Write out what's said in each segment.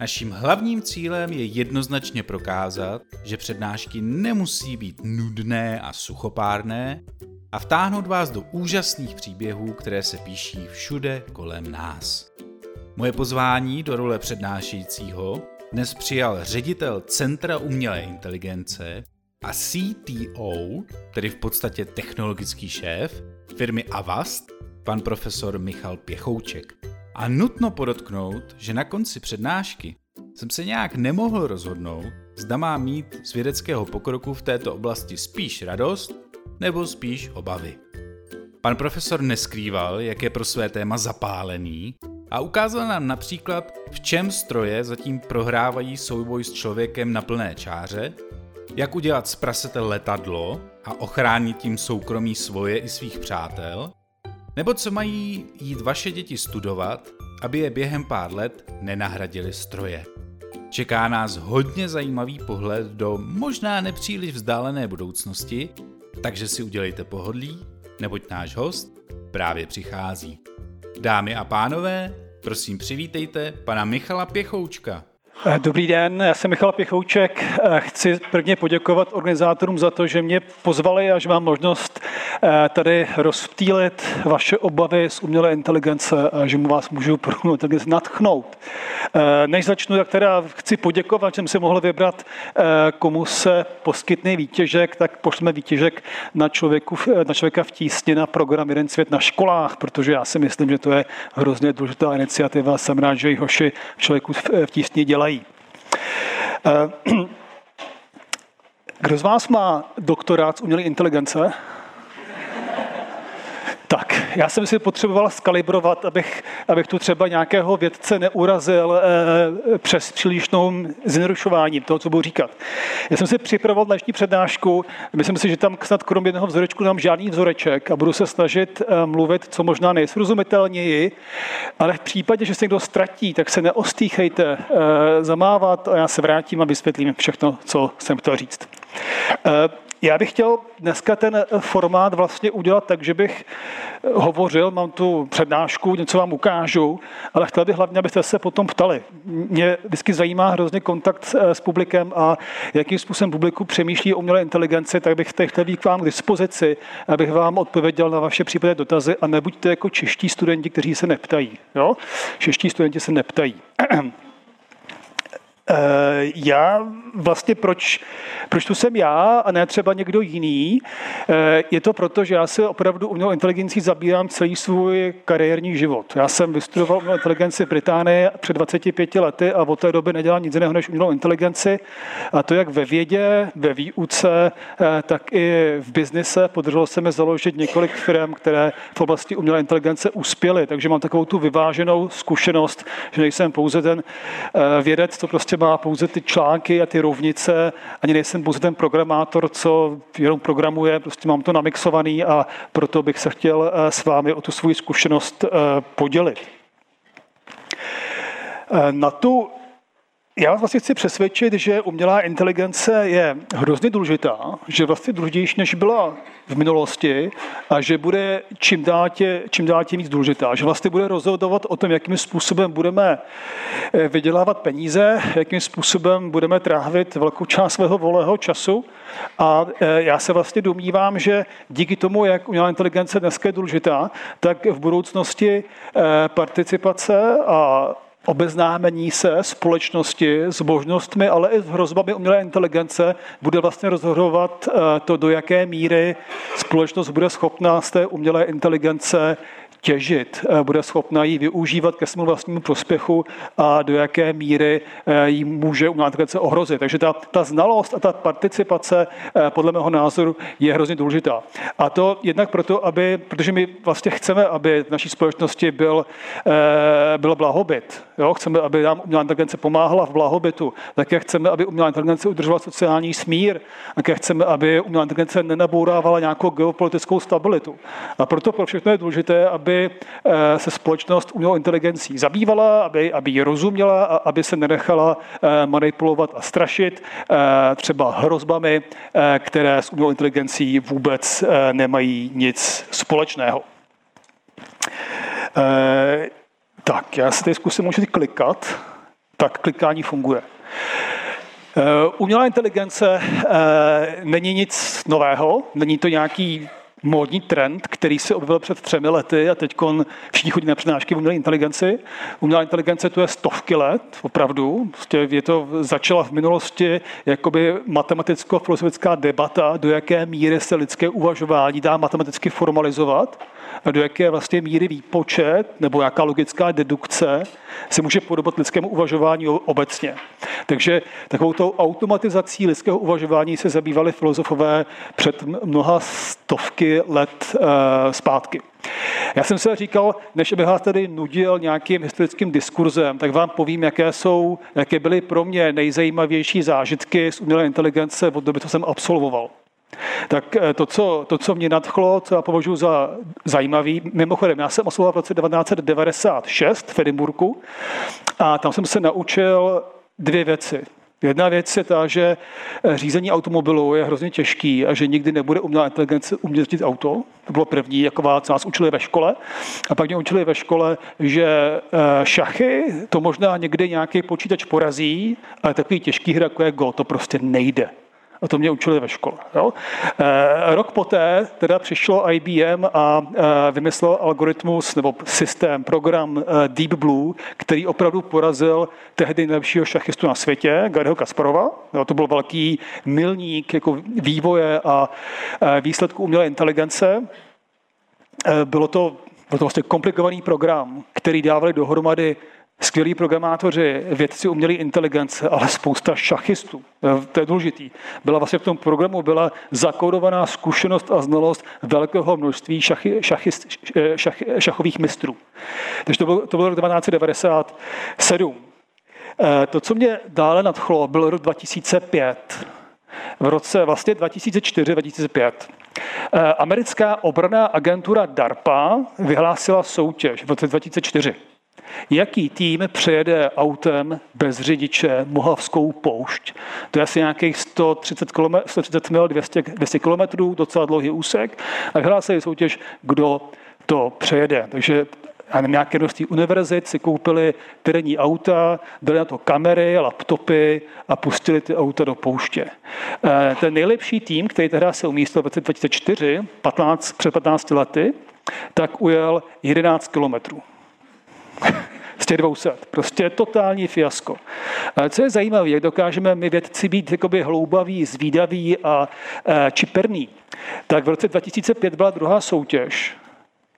Naším hlavním cílem je jednoznačně prokázat, že přednášky nemusí být nudné a suchopárné a vtáhnout vás do úžasných příběhů, které se píší všude kolem nás. Moje pozvání do role přednášejícího dnes přijal ředitel Centra umělé inteligence a CTO, tedy v podstatě technologický šéf, firmy Avast, pan profesor Michal Pěchouček. A nutno podotknout, že na konci přednášky jsem se nějak nemohl rozhodnout, zda má mít z vědeckého pokroku v této oblasti spíš radost nebo spíš obavy. Pan profesor neskrýval, jak je pro své téma zapálený a ukázal nám například, v čem stroje zatím prohrávají souboj s člověkem na plné čáře, jak udělat z prasete letadlo a ochránit tím soukromí svoje i svých přátel, nebo co mají jít vaše děti studovat, aby je během pár let nenahradili stroje. Čeká nás hodně zajímavý pohled do možná nepříliš vzdálené budoucnosti, takže si udělejte pohodlí, neboť náš host právě přichází. Dámy a pánové, prosím přivítejte pana Michala Pěchoučka. Eh, dobrý den, já jsem Michal Pěchouček. Eh, chci prvně poděkovat organizátorům za to, že mě pozvali a že mám možnost eh, tady rozptýlit vaše obavy z umělé inteligence a že mu vás můžu pro umělou inteligenci. Než začnu, tak teda chci poděkovat, že jsem si mohl vybrat, komu se poskytne výtěžek, tak pošleme výtěžek na, člověku, na člověka v tísni na program Jeden svět na školách, protože já si myslím, že to je hrozně důležitá iniciativa. Jsem rád, že ji hoši člověku v tísni dělají dělají. Eh, kdo z vás má doktorát z umělé inteligence? Tak, já jsem si potřeboval skalibrovat, abych, abych tu třeba nějakého vědce neurazil eh, přes přílišnou znerušováním toho, co budu říkat. Já jsem si připravoval dnešní přednášku, myslím si, že tam snad kromě jednoho vzorečku nám žádný vzoreček a budu se snažit eh, mluvit co možná nejsrozumitelněji, ale v případě, že se někdo ztratí, tak se neostýchejte eh, zamávat a já se vrátím a vysvětlím všechno, co jsem chtěl říct. Eh, já bych chtěl dneska ten formát vlastně udělat tak, že bych hovořil, mám tu přednášku, něco vám ukážu, ale chtěl bych hlavně, abyste se potom ptali. Mě vždycky zajímá hrozně kontakt s publikem a jakým způsobem publiku přemýšlí o umělé inteligenci, tak bych chtěl být k vám k dispozici, abych vám odpověděl na vaše případné dotazy a nebuďte jako čeští studenti, kteří se neptají. Jo? Čeští studenti se neptají. Eh, já vlastně proč, proč tu jsem já a ne třeba někdo jiný, eh, je to proto, že já se opravdu umělou inteligencí zabírám celý svůj kariérní život. Já jsem vystudoval umělou inteligenci v Británii před 25 lety a od té doby nedělám nic jiného než umělou inteligenci. A to jak ve vědě, ve výuce, eh, tak i v biznise. Podařilo se mi založit několik firm, které v oblasti umělé inteligence uspěly. Takže mám takovou tu vyváženou zkušenost, že nejsem pouze ten vědec, co prostě má pouze ty články a ty rovnice, ani nejsem pouze ten programátor, co jenom programuje, prostě mám to namixovaný a proto bych se chtěl eh, s vámi o tu svou zkušenost eh, podělit. Eh, na tu já vás vlastně chci přesvědčit, že umělá inteligence je hrozně důležitá, že vlastně důležitější, než byla v minulosti a že bude čím dál, tě, čím dál tím víc důležitá. Že vlastně bude rozhodovat o tom, jakým způsobem budeme eh, vydělávat peníze, jakým způsobem budeme trávit velkou část svého volného času. A eh, já se vlastně domnívám, že díky tomu, jak umělá inteligence dneska je důležitá, tak v budoucnosti eh, participace a obeznámení se společnosti s možnostmi, ale i s hrozbami umělé inteligence bude vlastně rozhodovat eh, to, do jaké míry společnost bude schopná z té umělé inteligence těžit, eh, bude schopna ji využívat ke svému vlastnímu prospěchu a do jaké míry eh, ji může umělá ohrozit. Takže ta, ta znalost a ta participace eh, podle mého názoru je hrozně důležitá. A to jednak proto, aby, protože my vlastně chceme, aby v naší společnosti byl, byl blahobyt. Jo? Chceme, aby nám umělá inteligence pomáhala v blahobytu. Také chceme, aby umělá inteligence udržovala sociální smír. Také chceme, aby umělá inteligence nenabourávala nějakou geopolitickou stabilitu. A proto pro všechno je důležité, aby eh, se společnost umělou inteligencí zabývala, aby, aby ji rozuměla a aby se nenechala eh, manipulovat a strašit eh, třeba hrozbami, které s umělou inteligencí vůbec nemají nic společného. Tak, já se tady zkusím můžete klikat. Tak klikání funguje. Umělá inteligence není nic nového, není to nějaký módní trend, který se objevil před třemi lety a teď všichni chodí na přednášky umělé inteligenci. Umělá inteligence to je stovky let, opravdu. Prostě je to začala v minulosti jakoby matematicko-filozofická debata, do jaké míry se lidské uvažování dá matematicky formalizovat do jaké vlastně míry výpočet nebo jaká logická dedukce se může podobat lidskému uvažování obecně. Takže takovou automatizací lidského uvažování se zabývali filozofové před mnoha stovky let uh, zpátky. Já jsem se říkal, než bych vás tady nudil nějakým historickým diskurzem, tak vám povím, jaké jsou, jaké byly pro mě nejzajímavější zážitky z umělé inteligence od doby, co jsem absolvoval. Tak eh, to co, to, co mě nadchlo, co já považuji za zajímavý, mimochodem, já jsem oslovoval v roce 1996 v Edinburgu a tam jsem se naučil dvě věci. Jedna věc je ta, že eh, řízení automobilu je hrozně těžký a že nikdy nebude umělá inteligence umět řídit auto. To bylo první, jako co nás učili ve škole. A pak mě učili ve škole, že eh, šachy, to možná někdy nějaký počítač porazí, ale takový těžký hra, jako je Go, to prostě nejde. A to mě učili ve škole. Jo? E, rok poté teda přišlo IBM a e, vymyslel algoritmus nebo systém, program e, Deep Blue, který opravdu porazil tehdy nejlepšího šachistu na světě, Garyho Kasparova. Jo, to byl velký milník jako vývoje a výsledku umělé inteligence. Bylo to, byl to vlastně komplikovaný program, který dávali dohromady skvělí programátoři, vědci umělé inteligence, ale spousta šachistů. Eh, to je důležitý. Byla vlastně v tom programu byla zakódovaná zkušenost a znalost velkého množství šachy, šachist, eh, šach, šachových mistrů. Takže to bylo, to bylo rok 1997. Eh, to, co mě dále nadchlo, byl rok 2005. V roce vlastně 2004-2005. Americká obraná agentura DARPA vyhlásila soutěž v roce 2004 Jaký tým přejede autem bez řidiče Mohavskou poušť? To je asi nějakých 130, km, 130 mil, 200, 200 km, docela dlouhý úsek. A vyhlásili soutěž, kdo to přejede. Takže a nějaké množství univerzit si koupili terénní auta, dali na to kamery, laptopy a pustili ty auta do pouště. Eh, ten nejlepší tým, který tehdy se umístil v roce 2004, 15, před 15 lety, tak ujel 11 kilometrů z těch 200. Prostě totální fiasko. Co je zajímavé, jak dokážeme my vědci být jakoby hloubaví, zvídaví a čiperní, tak v roce 2005 byla druhá soutěž,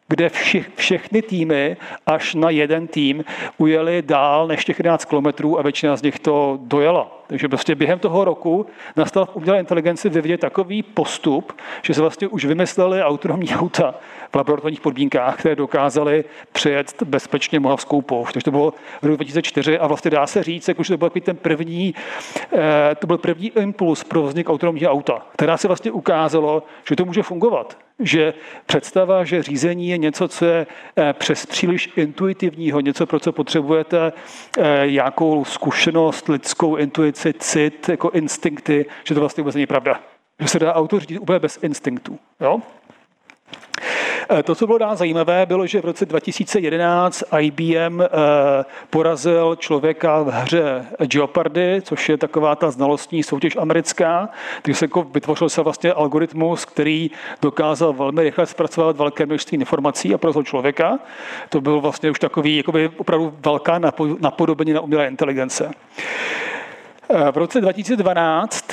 kde vši, všechny týmy až na jeden tým ujeli dál než těch 11 kilometrů a většina z nich to dojela. Takže prostě během toho roku nastal v umělé inteligenci vědě takový postup, že se vlastně už vymysleli autonomní auta v laboratorních podmínkách, které dokázaly přejet bezpečně Mohavskou poušť. Takže to bylo v roce 2004 a vlastně dá se říct, jako, že to byl ten první, eh, to byl první impuls pro vznik autonomního auta, která se vlastně ukázalo, že to může fungovat že představa, že řízení je něco, co je eh, přes příliš intuitivního, něco, pro co potřebujete nějakou eh, zkušenost, lidskou intuici, cit, jako instinkty, že to vlastně vůbec není pravda. Že se dá auto řídit úplně bez instinktů. Jo? Eh, to, co bylo dá zajímavé, bylo, že v roce 2011 IBM eh, porazil člověka v hře Jeopardy, což je taková ta znalostní soutěž americká, takže se jako vytvořil se vlastně algoritmus, který dokázal velmi rychle zpracovat velké množství informací a porazil člověka. To byl vlastně už takový opravdu velká napodobení na umělé inteligence. Eh, v roce 2012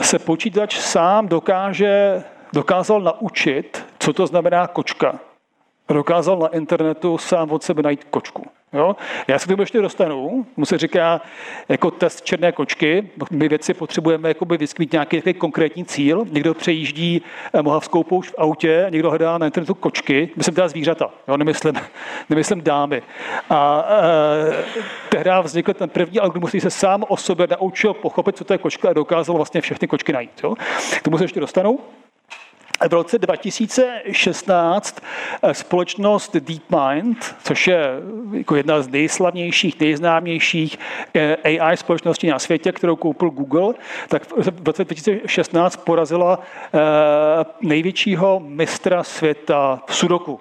se počítač sám dokáže dokázal naučit, co to znamená kočka. dokázal na internetu sám od sebe najít kočku. Jo? Já se k tomu ještě dostanu, mu se říká jako test černé kočky. My věci potřebujeme vyskytnout nějaký, nějaký konkrétní cíl. Někdo přejíždí eh, Mohavskou poušť v autě, někdo hledá na internetu kočky, myslím teda zvířata, jo? Nemyslím, nemyslím dámy. A e, tehdy vznikl ten první algoritmus, který se sám o sobě naučil pochopit, co to je kočka a dokázal vlastně všechny kočky najít. Jo? K tomu se ještě dostanu. V roce 2016 eh, společnost DeepMind, což je jako jedna z nejslavnějších, nejznámějších eh, AI společností na světě, kterou koupil Google, tak v roce 2016 porazila eh, největšího mistra světa v Sudoku.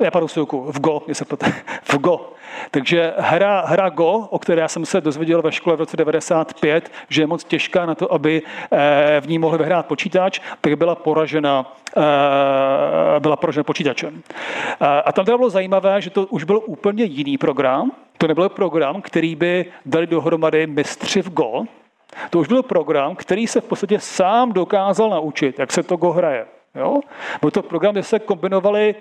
Ne, pardon, Sudoku, v Go, se v Go. Takže hra, hra Go, o které já jsem se dozvěděl ve škole v roce 95, že je moc těžká na to, aby eh, v ní mohli vyhrát počítač, tak byla poražena, eh, byla poražena počítačem. Eh, a tam teda bylo zajímavé, že to už byl úplně jiný program. To nebyl program, který by dali dohromady mistři v Go. To už byl program, který se v podstatě sám dokázal naučit, jak se to Go hraje. Jo? Byl to program, kde se kombinovaly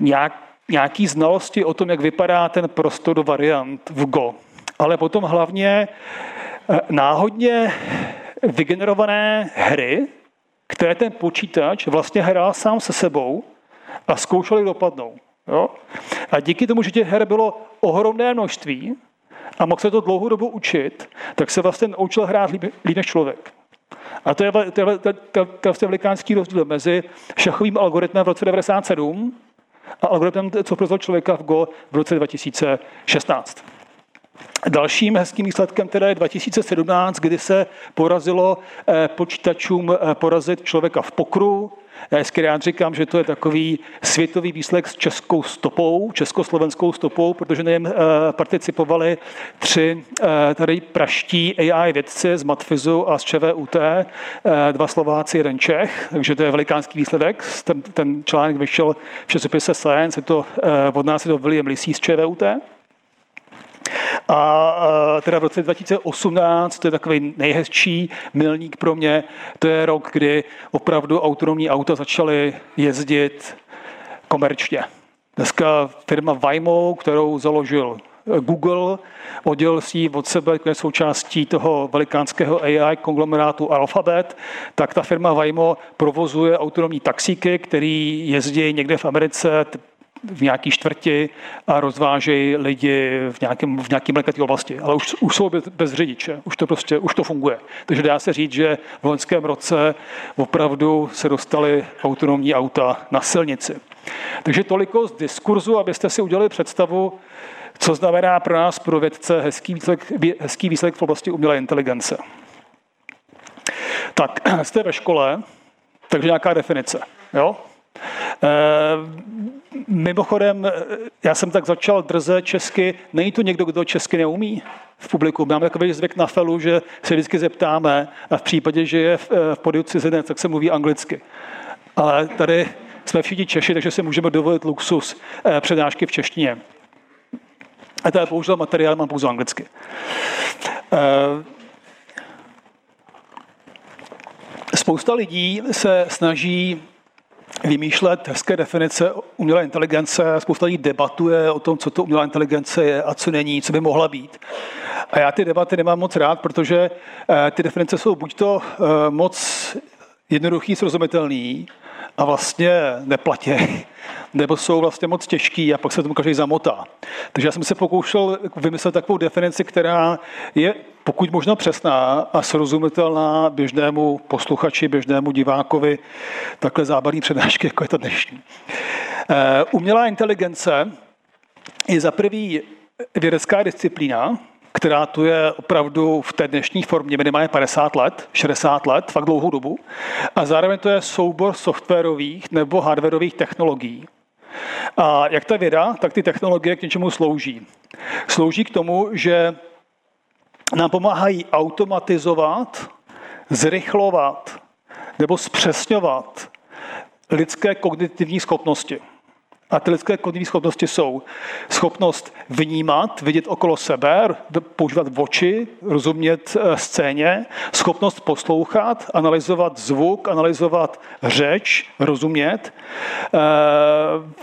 nějak nějaký znalosti o tom, jak vypadá ten prostor variant v Go. Ale potom hlavně eh, náhodně vygenerované hry, které ten počítač vlastně hrál sám se sebou a zkoušeli dopadnou. Jo? A díky tomu, že těch her bylo ohromné množství a mohl se to dlouhou dobu učit, tak se vlastně naučil hrát líp, líp než člověk. A to je, to je, to je, to je, je velikánský rozdíl mezi šachovým algoritmem v roce 1997 a algoritmem, co prozval člověka v Go v roce 2016. Dalším hezkým výsledkem teda je 2017, kdy se porazilo eh, počítačům eh, porazit člověka v pokru. Já hezky rád říkám, že to je takový světový výsledek s českou stopou, československou stopou, protože na něm eh, participovali tři tady praští AI vědci z Matfizu a z ČVUT, dva Slováci, jeden Čech, takže to je velikánský výsledek. Ten, ten článek vyšel v časopise Science, je to, od nás je to William Lisí z ČVUT. A teda v roce 2018, to je takový nejhezčí milník pro mě, to je rok, kdy opravdu autonomní auta začaly jezdit komerčně. Dneska firma Waymo, kterou založil Google, oddělil si ji od sebe, které součástí toho velikánského AI konglomerátu Alphabet, tak ta firma Waymo provozuje autonomní taxíky, které jezdí někde v Americe v nějaký čtvrti a rozvážejí lidi v nějakém, v nějakém lekatý oblasti. Ale už, už jsou bez, bez řidiče, už to prostě, už to funguje. Takže dá se říct, že v loňském roce opravdu se dostali autonomní auta na silnici. Takže toliko z diskurzu, abyste si udělali představu, co znamená pro nás, pro vědce, hezký výsledek, hezký výsledek v oblasti umělé inteligence. Tak, jste ve škole, takže nějaká definice. Jo? Eh, mimochodem, já jsem tak začal drze česky. Není to někdo, kdo česky neumí v publiku? Máme takový zvyk na felu, že se vždycky zeptáme a v případě, že je v, eh, podiu cizinec, tak se mluví anglicky. Ale tady jsme všichni Češi, takže si můžeme dovolit luxus eh, přednášky v češtině. A to je použil materiál, mám pouze anglicky. Spousta lidí se snaží vymýšlet hezké definice umělé inteligence. Spousta lidí debatuje o tom, co to umělá inteligence je a co není, co by mohla být. A já ty debaty nemám moc rád, protože eh, ty definice jsou buď to eh, moc jednoduchý, srozumitelný a vlastně neplatí, nebo jsou vlastně moc těžký a pak se tomu každý zamotá. Takže já jsem se pokoušel vymyslet takovou definici, která je pokud možno přesná a srozumitelná běžnému posluchači, běžnému divákovi takhle zábavní přednášky, jako je to dnešní. Eh, umělá inteligence je za prvý vědecká disciplína, která tu je opravdu v té dnešní formě minimálně 50 let, 60 let, fakt dlouhou dobu. A zároveň to je soubor softwarových nebo hardwarových technologií. A jak ta věda, tak ty technologie k něčemu slouží. Slouží k tomu, že nám pomáhají automatizovat, zrychlovat nebo zpřesňovat lidské kognitivní schopnosti. A ty lidské kognitivní schopnosti jsou schopnost vnímat, vidět okolo sebe, používat oči, rozumět eh, scéně, schopnost poslouchat, analyzovat zvuk, analyzovat řeč, rozumět, eh,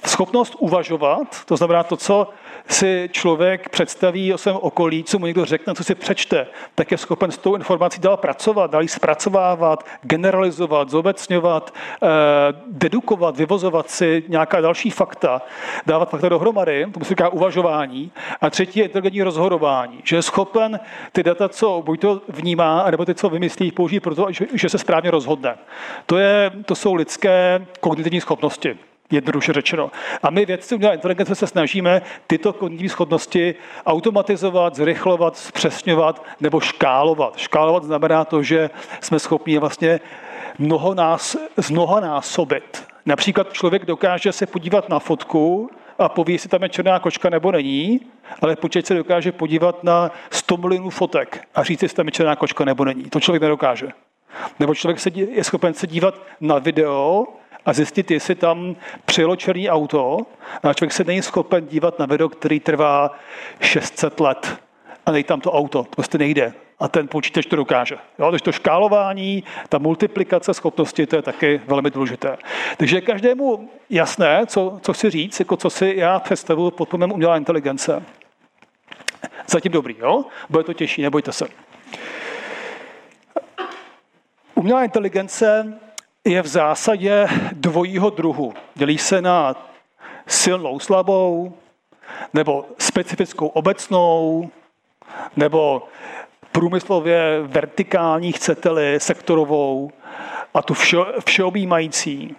schopnost uvažovat, to znamená to, co si člověk představí o svém okolí, co mu někdo řekne, co si přečte, tak je schopen s tou informací dál pracovat, dál zpracovávat, generalizovat, zobecňovat, eh, dedukovat, vyvozovat si nějaká další fakta, dávat fakta dohromady, to se říká uvažování. A třetí je inteligentní rozhodování, že je schopen ty data, co buď to vnímá, nebo ty, co vymyslí, použít proto, že se správně rozhodne. To, je, to jsou lidské kognitivní schopnosti jednoduše řečeno. A my vědci umělé inteligence se snažíme tyto kognitivní schopnosti automatizovat, zrychlovat, zpřesňovat nebo škálovat. Škálovat znamená to, že jsme schopni vlastně mnoho nás, násobit. Například člověk dokáže se podívat na fotku a poví, jestli tam je černá kočka nebo není, ale počítač se dokáže podívat na 100 milionů fotek a říct, jestli tam je černá kočka nebo není. To člověk nedokáže. Nebo člověk se, je schopen se dívat na video a zjistit, jestli tam přijelo černý auto a člověk se není schopen dívat na video, který trvá 600 let a nejde tam to auto. To prostě nejde. A ten počítač to dokáže. Jo? Takže to škálování, ta multiplikace schopnosti, to je taky velmi důležité. Takže každému jasné, co, co chci říct, jako co si já představuji pod pojmem umělá inteligence. Zatím dobrý, jo? Bude to těžší, nebojte se. Umělá inteligence je v zásadě dvojího druhu. Dělí se na silnou slabou, nebo specifickou obecnou, nebo průmyslově vertikální, chcete-li, sektorovou a tu vše, všeobjímající.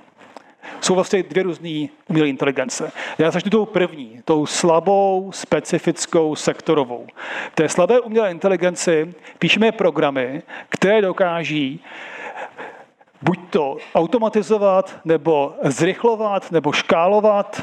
Jsou vlastně dvě různé umělé inteligence. Já začnu tou první, tou slabou, specifickou, sektorovou. V té slabé umělé inteligenci píšeme programy, které dokáží buď to automatizovat, nebo zrychlovat, nebo škálovat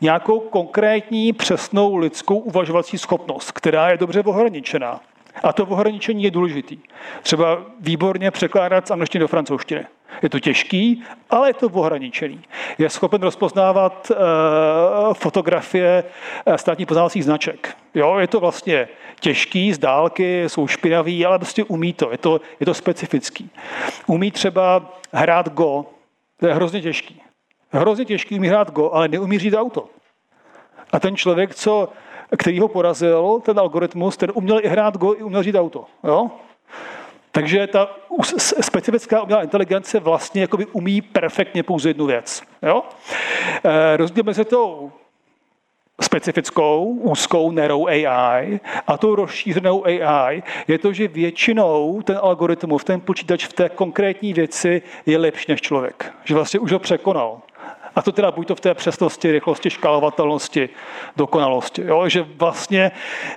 nějakou konkrétní přesnou lidskou uvažovací schopnost, která je dobře ohraničená. A to ohraničení je důležitý. Třeba výborně překládat z angličtiny do francouzštiny. Je to těžký, ale je to ohraničený. Je schopen rozpoznávat uh, fotografie eh, státních poznávacích značek. Jo, je to vlastně těžký, z dálky, jsou špinavý, ale prostě umí to. Je to, je to specifický. Umí třeba hrát go, to je hrozně těžký. Hrozně těžký umí hrát go, ale neumí říct auto. A ten člověk, co který ho porazil, ten algoritmus, ten uměl i hrát go, i uměl řídit auto. Jo? Takže ta specifická umělá inteligence vlastně jakoby umí perfektně pouze jednu věc. Jo? E, rozdíl mezi tou specifickou, úzkou narrow AI a tou rozšířenou AI je to, že většinou ten algoritmus, ten počítač v té konkrétní věci je lepší než člověk. Že vlastně už ho překonal. A to teda buď to v té přesnosti, rychlosti, škálovatelnosti, dokonalosti. Jo? Že vlastně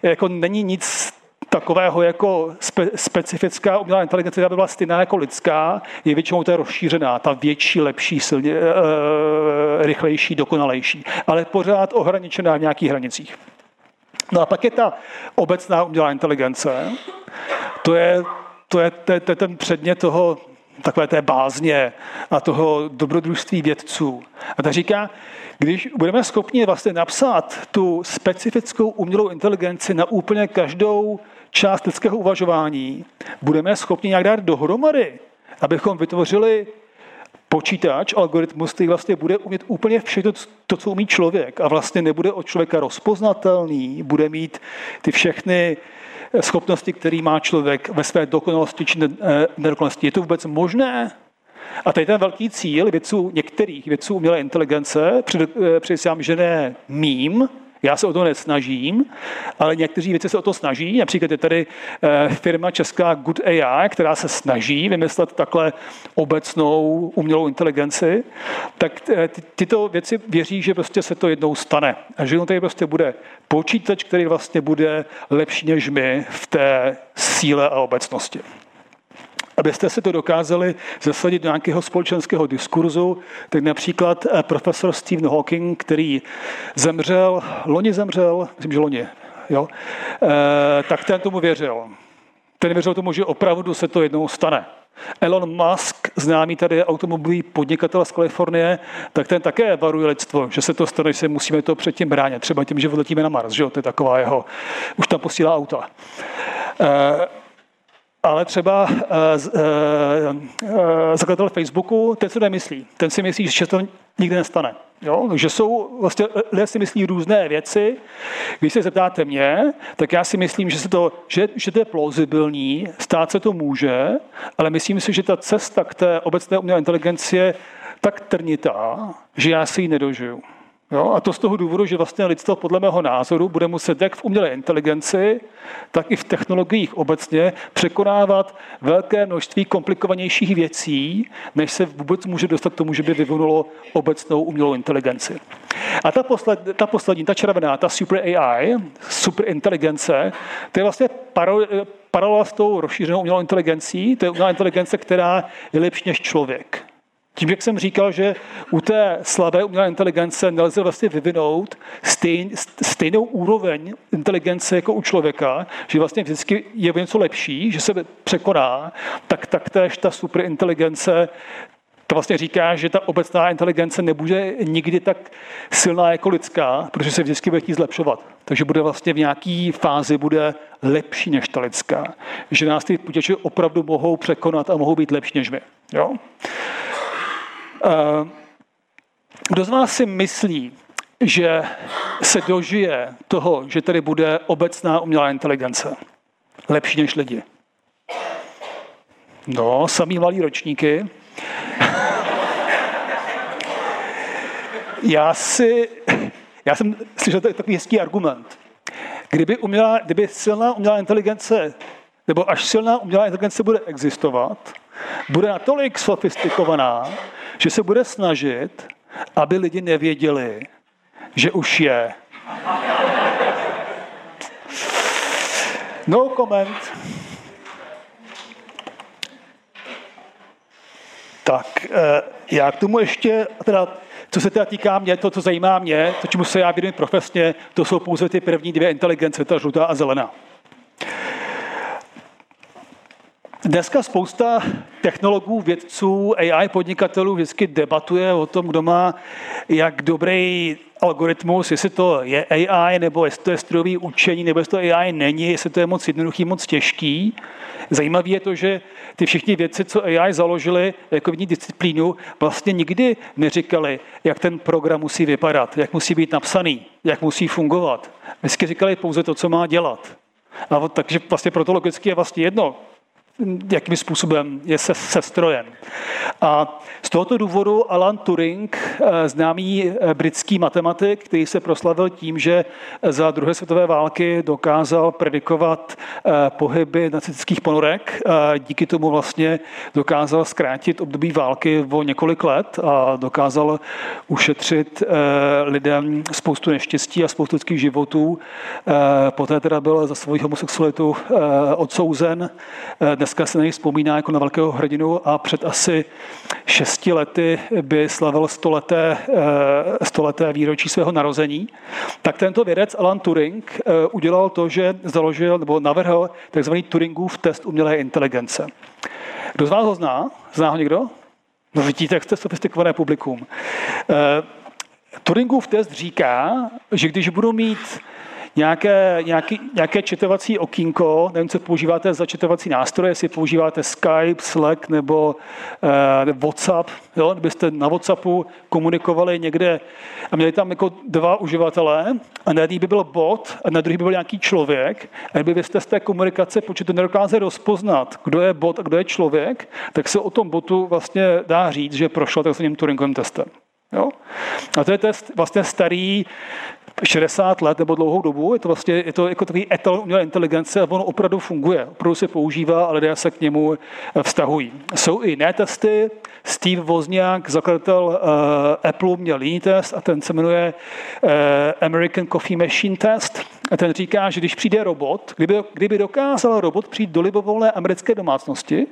jako není nic takového jako spe, specifická umělá inteligence, která by byla stejná jako lidská, je většinou to rozšířená, ta větší, lepší, silně, e, rychlejší, dokonalejší, ale pořád ohraničená v nějakých hranicích. No a pak je ta obecná umělá inteligence, to je, to je, to je, to je ten předmět toho takové té bázně a toho dobrodružství vědců. A tak říká, když budeme schopni vlastně napsat tu specifickou umělou inteligenci na úplně každou část lidského uvažování, budeme schopni nějak dát dohromady, abychom vytvořili počítač, algoritmus, který vlastně bude umět úplně všechno to, co umí člověk a vlastně nebude od člověka rozpoznatelný, bude mít ty všechny schopnosti, který má člověk ve své dokonalosti či eh, nedokonalosti. Je to vůbec možné? A tady ten velký cíl vědců, některých vědců umělé inteligence, předesílám, eh, že ne mým, já se o to nesnažím, ale někteří věci se o to snaží. Například je tady eh, firma česká Good AI, která se snaží vymyslet takhle obecnou umělou inteligenci. Tak eh, tyto věci věří, že prostě se to jednou stane. A že tady prostě bude počítač, který vlastně bude lepší než my v té síle a obecnosti abyste si to dokázali zasadit do nějakého společenského diskurzu, tak například eh, profesor Stephen Hawking, který zemřel, loni zemřel, myslím, že loni, jo, eh, tak ten tomu věřil. ten věřil tomu, že opravdu se to jednou stane. Elon Musk, známý tady automobilový podnikatel z Kalifornie, tak ten také varuje lidstvo, že se to stane, že se musíme to předtím bránit. Třeba tím, že odletíme na Mars, že jo? to je taková jeho, už tam posílá auta. E, ale třeba uh, uh, zakladatel Facebooku, ten se nemyslí. Ten si myslí, že to nikdy nestane. Jo? Takže jsou, vlastně lidé si myslí různé věci. Když se zeptáte mě, tak já si myslím, že, se to, že, že to je plauzibilní, stát se to může, ale myslím si, že ta cesta k té obecné umělé inteligenci je tak trnitá, že já si ji nedožiju. Jo? A to z toho důvodu, že vlastně lidstvo podle mého názoru bude muset jak v umělé inteligenci, tak i v technologiích obecně překonávat velké množství komplikovanějších věcí, než se vůbec může dostat k tomu, že by vyvinulo obecnou umělou inteligenci. A ta, posled, ta poslední, ta červená, ta super AI, super inteligence, to je vlastně paralela s tou rozšířenou umělou inteligencí, to je umělá inteligence, která je lepší než člověk. Tím, jak jsem říkal, že u té slabé umělé inteligence nelze vlastně vyvinout stejn, stejnou úroveň inteligence jako u člověka, že vlastně vždycky je něco lepší, že se překoná, tak taktéž ta superinteligence to vlastně říká, že ta obecná inteligence nebude nikdy tak silná jako lidská, protože se vždycky bude chtít zlepšovat. Takže bude vlastně v nějaké fázi bude lepší než ta lidská. Že nás ty počítače opravdu mohou překonat a mohou být lepší než my. Jo? Eh, kdo z vás si myslí, že se dožije toho, že tady bude obecná umělá inteligence? Lepší než lidi. No, samý malý ročníky. já si, já jsem slyšel takový hezký argument. Kdyby, umělá, kdyby silná umělá inteligence, nebo až silná umělá inteligence bude existovat, bude natolik sofistikovaná, že se bude snažit, aby lidi nevěděli, že už je. No comment. Tak, eh, já k tomu ještě, teda, co se teda týká mě, to, co zajímá mě, to, čemu se já věnuji profesně, to jsou pouze ty první dvě inteligence, ta žlutá a zelená. Dneska spousta technologů, vědců, AI podnikatelů vždycky debatuje o tom, kdo má jak dobrý algoritmus, jestli to je AI, nebo jestli to je strojový učení, nebo jestli to AI není, jestli to je moc jednoduchý, moc těžký. Zajímavé je to, že ty všichni věci, co AI založili jako v disciplínu, vlastně nikdy neříkali, jak ten program musí vypadat, jak musí být napsaný, jak musí fungovat. Vždycky říkali pouze to, co má dělat. A takže vlastně proto logicky je vlastně jedno, jakým způsobem je se, se strojen. A z tohoto důvodu Alan Turing, eh, známý eh, britský matematik, který se proslavil tím, že za druhé světové války dokázal predikovat eh, pohyby nacistických ponorek, díky tomu vlastně dokázal zkrátit období války o několik let a dokázal ušetřit lidem spoustu neštěstí a spoustu lidských životů. Poté teda byl za svoji homosexualitu odsouzen. Dneska se na něj vzpomíná jako na velkého hrdinu a před asi šesti lety by slavil stoleté, eh, stoleté výročí svého narození, tak tento vědec Alan Turing eh, udělal to, že založil nebo navrhl tzv. Turingův test umělé inteligence. Kdo z vás ho zná? Zná ho někdo? No vidíte, jak jste sofistikované publikum. Eh, Turingův test říká, že když budu mít nějaké, nějaký, nějaké četovací okýnko, nevím, co používáte za četovací nástroje, jestli používáte Skype, Slack nebo eh, WhatsApp, jo, kdybyste na WhatsAppu komunikovali někde a měli tam jako dva uživatele a na jedný by byl bot a na druhý by byl nějaký člověk a kdybyste z té komunikace počítač nedokázali rozpoznat, kdo je bot a kdo je člověk, tak se o tom botu vlastně dá říct, že prošel takzvaným Turingovým testem. Jo? A to je test vlastně starý 60 let nebo dlouhou dobu. Je to vlastně je to jako takový etalon umělé inteligence a ono opravdu funguje. Opravdu se používá a lidé se k němu eh, vztahují. Jsou i jiné testy. Steve Wozniak, zakladatel uh, Apple, měl jiný test a ten se jmenuje uh, American Coffee Machine Test. A ten říká, že když přijde robot, kdyby, kdyby dokázal robot přijít do libovolné americké domácnosti,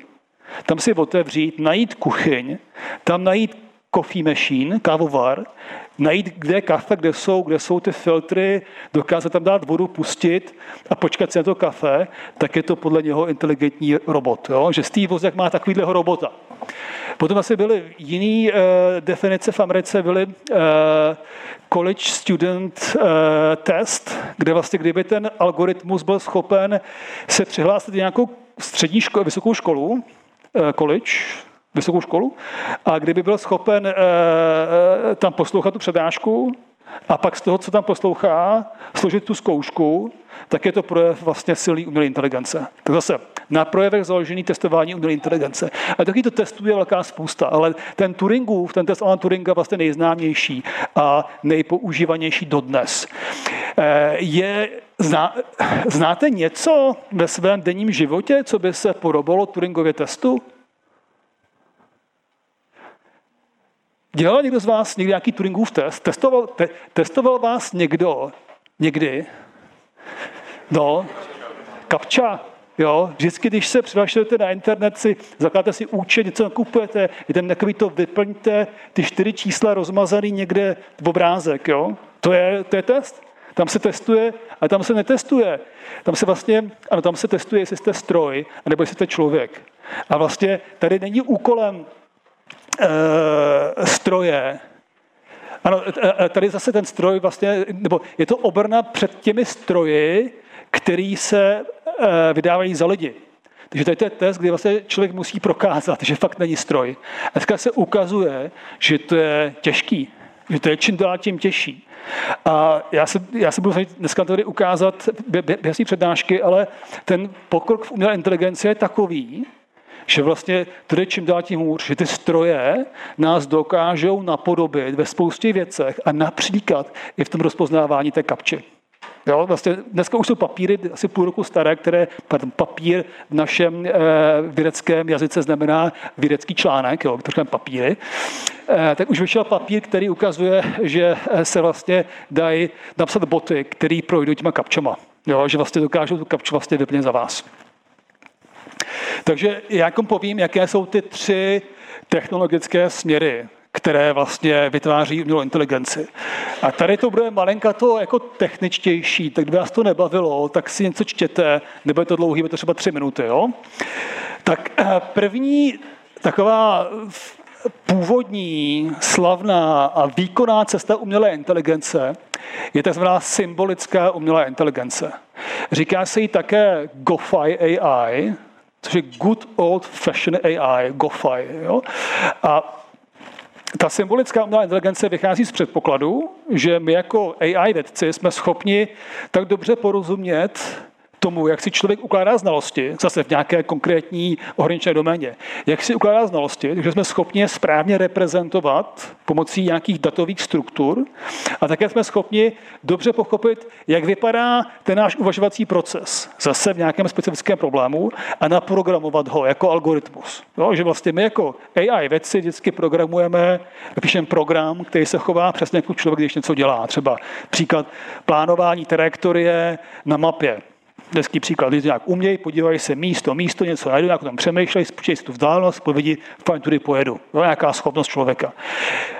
tam si otevřít, najít kuchyň, tam najít coffee machine, kávovar, najít, kde je kafe, kde jsou, kde jsou ty filtry, dokázat tam dát vodu, pustit a počkat si na to kafe, tak je to podle něho inteligentní robot. Jo? Že Steve Wozniak má takovýhleho robota. Potom asi byly jiné uh, definice v Americe, byly uh, college student uh, test, kde vlastně kdyby ten algoritmus byl schopen se přihlásit nějakou střední školu, vysokou školu, uh, college, vysokou školu, a kdyby byl schopen uh, tam poslouchat tu přednášku a pak z toho, co tam poslouchá, složit tu zkoušku, tak je to projev vlastně silný umělé inteligence. Tak zase na projevech založený testování umělé inteligence. A taky to testů je velká spousta, ale ten Turingův, ten test Alan Turinga vlastně nejznámější a nejpoužívanější dodnes. Eh, je, zná, znáte něco ve svém denním životě, co by se podobalo Turingově testu? Dělal někdo z vás někdy nějaký Turingův test? Testoval, te, testoval vás někdo někdy? No, kapča. Jo, vždycky, když se přihlašujete na internet, si zakládáte si účet, něco nakupujete, je tam takový to, vyplňte ty čtyři čísla rozmazaný někde v obrázek. Jo? To, je, to je test. Tam se testuje, a tam se netestuje. Tam se vlastně, ano, tam se testuje, jestli jste stroj, anebo jestli jste člověk. A vlastně tady není úkolem stroje, ano, e, e, tady zase ten stroj vlastně, nebo je to obrna před těmi stroji, který se vydávají za lidi. Takže to je test, kdy vlastně člověk musí prokázat, že fakt není stroj. A dneska se ukazuje, že to je těžký, že to je čím dál tím těžší. A já se, já se budu dneska tady ukázat během přednášky, ale ten pokrok v umělé inteligenci je takový, že vlastně to jde čím dál tím hůř, že ty stroje nás dokážou napodobit ve spoustě věcech a například i v tom rozpoznávání té kapči. Jo, vlastně dneska už jsou papíry asi půl roku staré, které pardon, papír v našem e, vědeckém jazyce znamená vědecký článek, jo, to papíry. E, tak už vyšel papír, který ukazuje, že se vlastně dají napsat boty, které projdou těma kapčama. Jo, že vlastně dokážou tu kapču vlastně vyplnit za vás. Takže já povím, jaké jsou ty tři technologické směry, které vlastně vytváří umělou inteligenci. A tady to bude malinka to jako techničtější, tak kdyby vás to nebavilo, tak si něco čtěte, nebo je to dlouhý, je to třeba tři minuty. Jo? Tak eh, první taková původní, slavná a výkonná cesta umělé inteligence je tzv. symbolická umělá inteligence. Říká se jí také GoFi AI, což je Good Old Fashioned AI, GoFi. Jo? A ta symbolická umělá inteligence vychází z předpokladu, že my jako AI vědci jsme schopni tak dobře porozumět tomu, jak si člověk ukládá znalosti, zase v nějaké konkrétní ohraničené doméně, jak si ukládá znalosti, takže jsme schopni je správně reprezentovat pomocí nějakých datových struktur a také jsme schopni dobře pochopit, jak vypadá ten náš uvažovací proces, zase v nějakém specifickém problému a naprogramovat ho jako algoritmus. Jo, že vlastně my jako AI vědci vždycky programujeme, píšeme program, který se chová přesně jako člověk, když něco dělá. Třeba příklad plánování trajektorie na mapě hezký příklad, když nějak umějí, podívají se místo, místo, něco najdu, nějak tam přemýšlejí, spočítají si tu vzdálenost, povědí, fajn, tudy pojedu. No, nějaká schopnost člověka.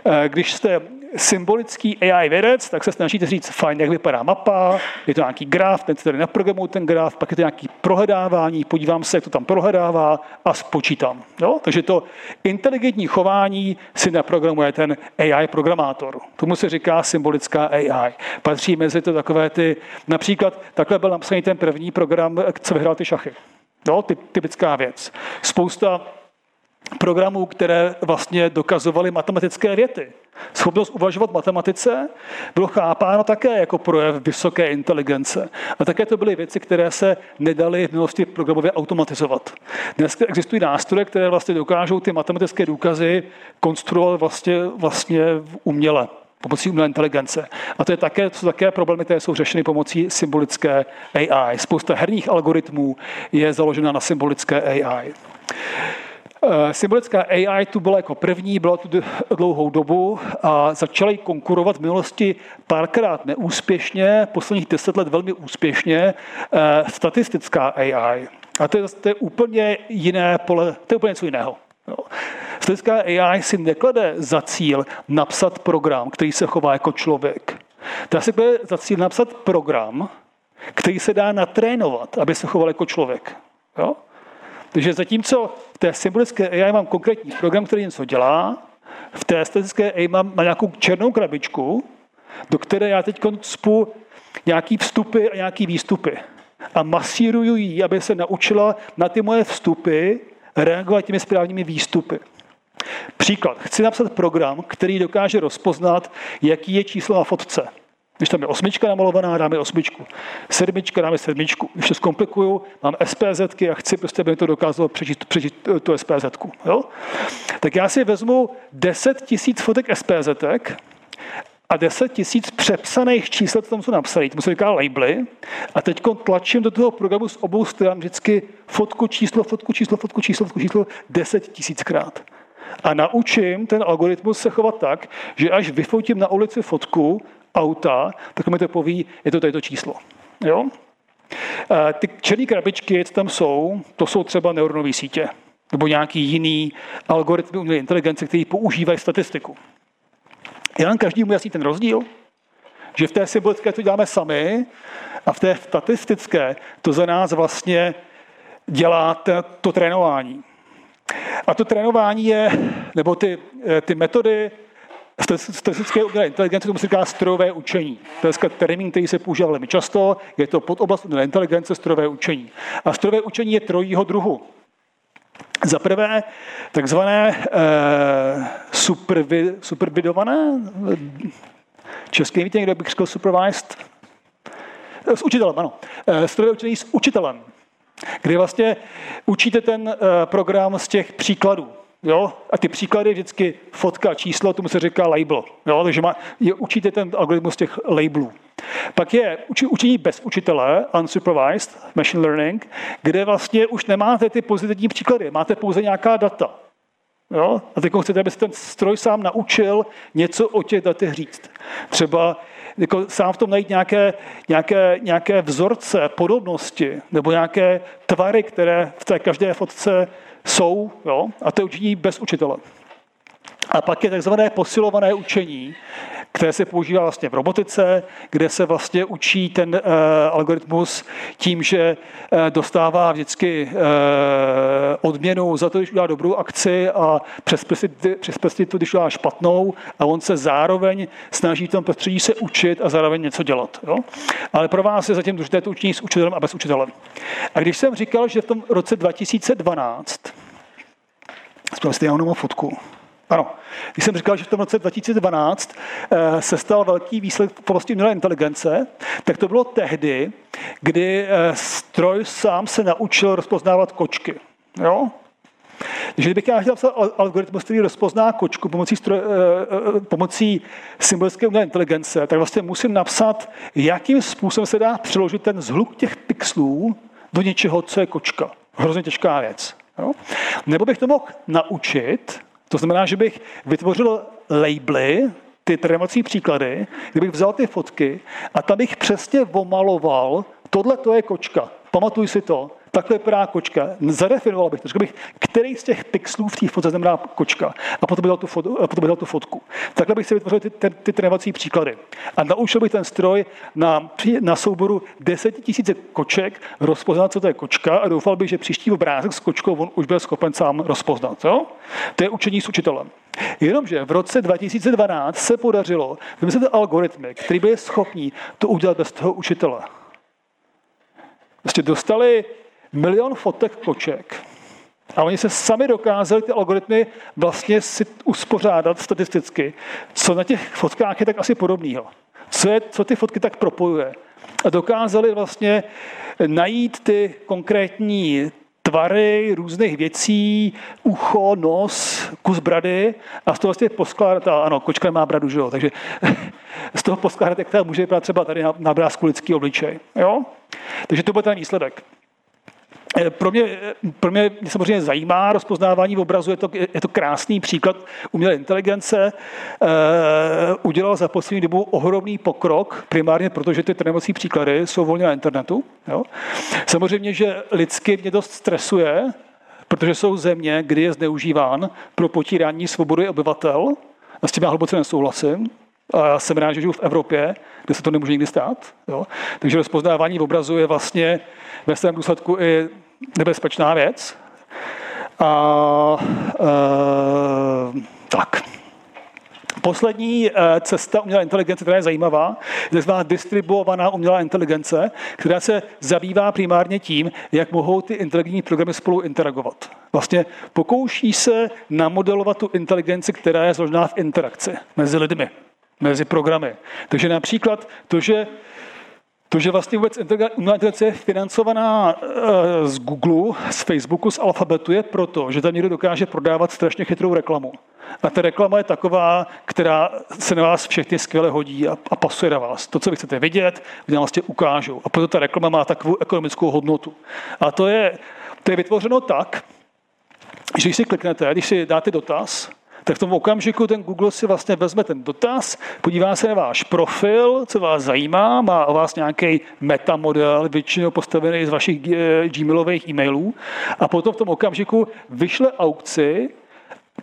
Eh, když jste symbolický AI vědec, tak se snažíte říct, fajn, jak vypadá mapa, je to nějaký graf, ten tady naprogramuju ten graf, pak je to nějaký prohledávání, podívám se, jak to tam prohledává a spočítám. Jo? Takže to inteligentní chování si naprogramuje ten AI programátor. Tomu se říká symbolická AI. Patří mezi to takové ty, například takhle byl napsaný ten první program, co vyhrál ty šachy. Jo, typická věc. Spousta programů, které vlastně dokazovaly matematické věty. Schopnost uvažovat matematice bylo chápáno také jako projev vysoké inteligence. A také to byly věci, které se nedaly v minulosti programově automatizovat. Dnes existují nástroje, které vlastně dokážou ty matematické důkazy konstruovat vlastně, vlastně uměle pomocí umělé inteligence. A to je také, jsou také problémy, které jsou řešeny pomocí symbolické AI. Spousta herních algoritmů je založena na symbolické AI. Eh, symbolická AI tu byla jako první, byla tu dlouhou dobu a začala konkurovat v minulosti párkrát neúspěšně, posledních deset let velmi úspěšně, eh, statistická AI. A to je, to je úplně jiné pole, to je úplně něco jiného. Jo. Statická AI si neklade za cíl napsat program, který se chová jako člověk. Ta si klade za cíl napsat program, který se dá natrénovat, aby se choval jako člověk. Jo? Takže zatímco v té symbolické AI mám konkrétní program, který něco dělá, v té statické AI mám, mám nějakou černou krabičku, do které já teď spu nějaký vstupy a nějaký výstupy. A masíruju ji, aby se naučila na ty moje vstupy reagovat těmi správnými výstupy. Příklad. Chci napsat program, který dokáže rozpoznat, jaký je číslo na fotce. Když tam je osmička namalovaná, dáme osmičku. Sedmička, dáme sedmičku. Když to zkomplikuju, mám SPZ a chci prostě, aby mi to dokázalo přečíst, přečíst tu SPZ. Jo? Tak já si vezmu 10 tisíc fotek SPZ a 10 tisíc přepsaných čísel, co tam jsou napsané, tomu se říká labely, a teď tlačím do toho programu z obou stran vždycky fotku, číslo, fotku, číslo, fotku, číslo, fotku, číslo 10 tisíckrát. A naučím ten algoritmus se chovat tak, že až vyfotím na ulici fotku auta, tak mi to poví, je to tady to číslo. Jo? Ty černé krabičky, co tam jsou, to jsou třeba neuronové sítě nebo nějaký jiný algoritmy umělé inteligence, který používají statistiku. Je nám každý jasný ten rozdíl? Že v té symbolické to děláme sami a v té statistické to za nás vlastně dělá to trénování. A to trénování je, nebo ty, eh, ty metody statistické inteligence, tomu se říká strojové učení. To je termín, který se používá velmi často, je to pod oblast umělé inteligence strojové učení. A strojové učení je trojího druhu. Za prvé, takzvané eh, supervi, supervidované, český víte, někdo bych řekl supervised, s učitelem, ano. Eh, strojové učení s učitelem, kdy vlastně učíte ten eh, program z těch příkladů. Jo? A ty příklady vždycky fotka, číslo, tomu se říká label. Jo? Takže má, je, učíte ten algoritmus těch labelů. Pak je učení bez učitele, unsupervised machine learning, kde vlastně už nemáte ty pozitivní příklady, máte pouze nějaká data. Jo? A teď chcete, aby se ten stroj sám naučil něco o těch datech říct. Třeba jako sám v tom najít nějaké, nějaké, nějaké vzorce, podobnosti nebo nějaké tvary, které v té každé fotce jsou, jo? a to je učení bez učitele. A pak je takzvané posilované učení, které se používá vlastně v robotice, kde se vlastně učí ten uh, algoritmus tím, že uh, dostává vždycky uh, odměnu za to, když udělá dobrou akci a přes to, když udělá špatnou a on se zároveň snaží v tom prostředí se učit a zároveň něco dělat. Jo? Ale pro vás je zatím důležité to učení s učitelem a bez učitele. A když jsem říkal, že v tom roce 2012, Spomínám si jenom fotku. Ano, když jsem říkal, že v tom roce 2012 eh, se stal velký výsledek v oblasti umělé inteligence, tak to bylo tehdy, kdy eh, stroj sám se naučil rozpoznávat kočky. Jo? Takže kdybych já chtěl psat algoritmus, který rozpozná kočku pomocí, stroj, eh, pomocí symbolické umělé inteligence, tak vlastně musím napsat, jakým způsobem se dá přeložit ten zhluk těch pixelů do něčeho, co je kočka. Hrozně těžká věc. Jo? Nebo bych to mohl naučit, to znamená, že bych vytvořil labely, ty trénovací příklady, kdybych vzal ty fotky a tam bych přesně omaloval, tohle to je kočka, pamatuj si to, takhle vypadá kočka. Zadefinoval bych to, řekl bych, který z těch pixelů v té fotce znamená kočka. A potom bych dal tu, foto, a potom bych dal tu fotku. Takhle bych si vytvořil ty, ty, ty trénovací příklady. A naučil bych ten stroj na, na souboru 10 000 koček rozpoznat, co to je kočka a doufal bych, že příští obrázek s kočkou on už byl schopen sám rozpoznat. Jo? To je učení s učitelem. Jenomže v roce 2012 se podařilo vymyslet algoritmy, který byly schopní to udělat bez toho učitele. Prostě dostali milion fotek koček. A oni se sami dokázali ty algoritmy vlastně si uspořádat statisticky, co na těch fotkách je tak asi podobného. Co, je, co ty fotky tak propojuje. A dokázali vlastně najít ty konkrétní tvary různých věcí, ucho, nos, kus brady a z toho vlastně poskládat, a ano, kočka má bradu, že jo, takže z toho poskládat, jak to může vypadat třeba tady na, na obrázku lidský obličej. Jo? Takže to byl ten výsledek. Eh, pro mě, eh, pro mě, mě samozřejmě zajímá rozpoznávání v obrazu, je to, je to krásný příklad umělé inteligence. E, udělal za poslední dobu ohromný pokrok, primárně protože ty trénovací příklady jsou volně na internetu. Jo. Samozřejmě, že lidsky mě dost stresuje, protože jsou země, kdy je zneužíván pro potírání svobody obyvatel, a s tím já hluboce nesouhlasím, a já jsem rád, že žiju v Evropě, kde se to nemůže nikdy stát. Jo? Takže rozpoznávání obrazu je vlastně ve svém důsledku i nebezpečná věc. A, e, tak. Poslední eh, cesta umělé inteligence, která je zajímavá, je tzv. distribuovaná umělá inteligence, která se zabývá primárně tím, jak mohou ty inteligentní programy spolu interagovat. Vlastně pokouší se namodelovat tu inteligenci, která je složená v interakci mezi lidmi, mezi programy. Takže například to, že to, že vlastně vůbec umělá inteligence je financovaná eh, z Google, z Facebooku, z Alphabetu, je proto, že tam někdo dokáže prodávat strašně chytrou reklamu. A ta reklama je taková, která se na vás všechny skvěle hodí a, a pasuje na vás. To, co vy chcete vidět, vy vlastně ukážou. A proto ta reklama má takovou ekonomickou hodnotu. A to je, to je vytvořeno tak, že když si kliknete, když si dáte dotaz, tak v tom okamžiku ten Google si vlastně vezme ten dotaz, podívá se na váš profil, co vás zajímá, má o vás nějaký metamodel, většinou postavený z vašich eh, gmailových e-mailů a potom v tom okamžiku vyšle aukci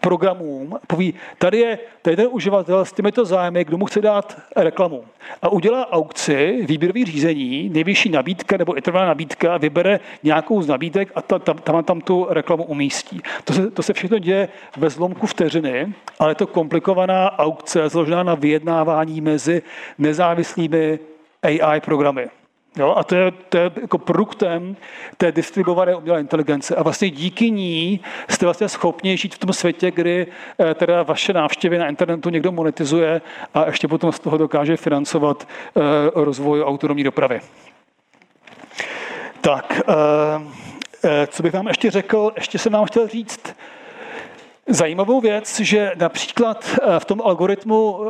programům, poví, tady je, tady ten uživatel s těmito zájmy, kdo mu chce dát reklamu. A udělá aukci, výběrový řízení, nejvyšší nabídka nebo intervalná nabídka, vybere nějakou z nabídek a ta, tam, tam, tam tu reklamu umístí. To se, to se všechno děje ve zlomku vteřiny, ale je to komplikovaná aukce, zložená na vyjednávání mezi nezávislými AI programy. Jo, a to je, to je jako produktem té distribuované umělé inteligence. A vlastně díky ní jste vlastně schopni žít v tom světě, kdy eh, teda vaše návštěvy na internetu někdo monetizuje a ještě potom z toho dokáže financovat eh, rozvoj autonomní dopravy. Tak, eh, co bych vám ještě řekl? Ještě jsem vám chtěl říct zajímavou věc, že například v tom algoritmu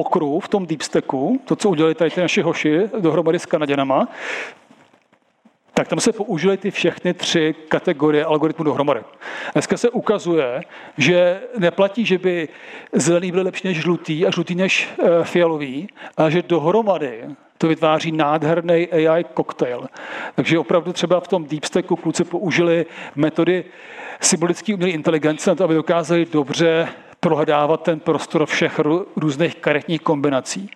pokru v tom deepstacku, to, co udělali tady ty naši hoši dohromady s Kanaděnama, tak tam se použily ty všechny tři kategorie algoritmů dohromady. Dneska se ukazuje, že neplatí, že by zelený byl lepší než žlutý a žlutý než eh, fialový, ale že dohromady to vytváří nádherný AI koktejl. Takže opravdu třeba v tom deepstacku kluci použili metody symbolické umělé inteligence na to, aby dokázali dobře prohledávat ten prostor všech různých karetních kombinací.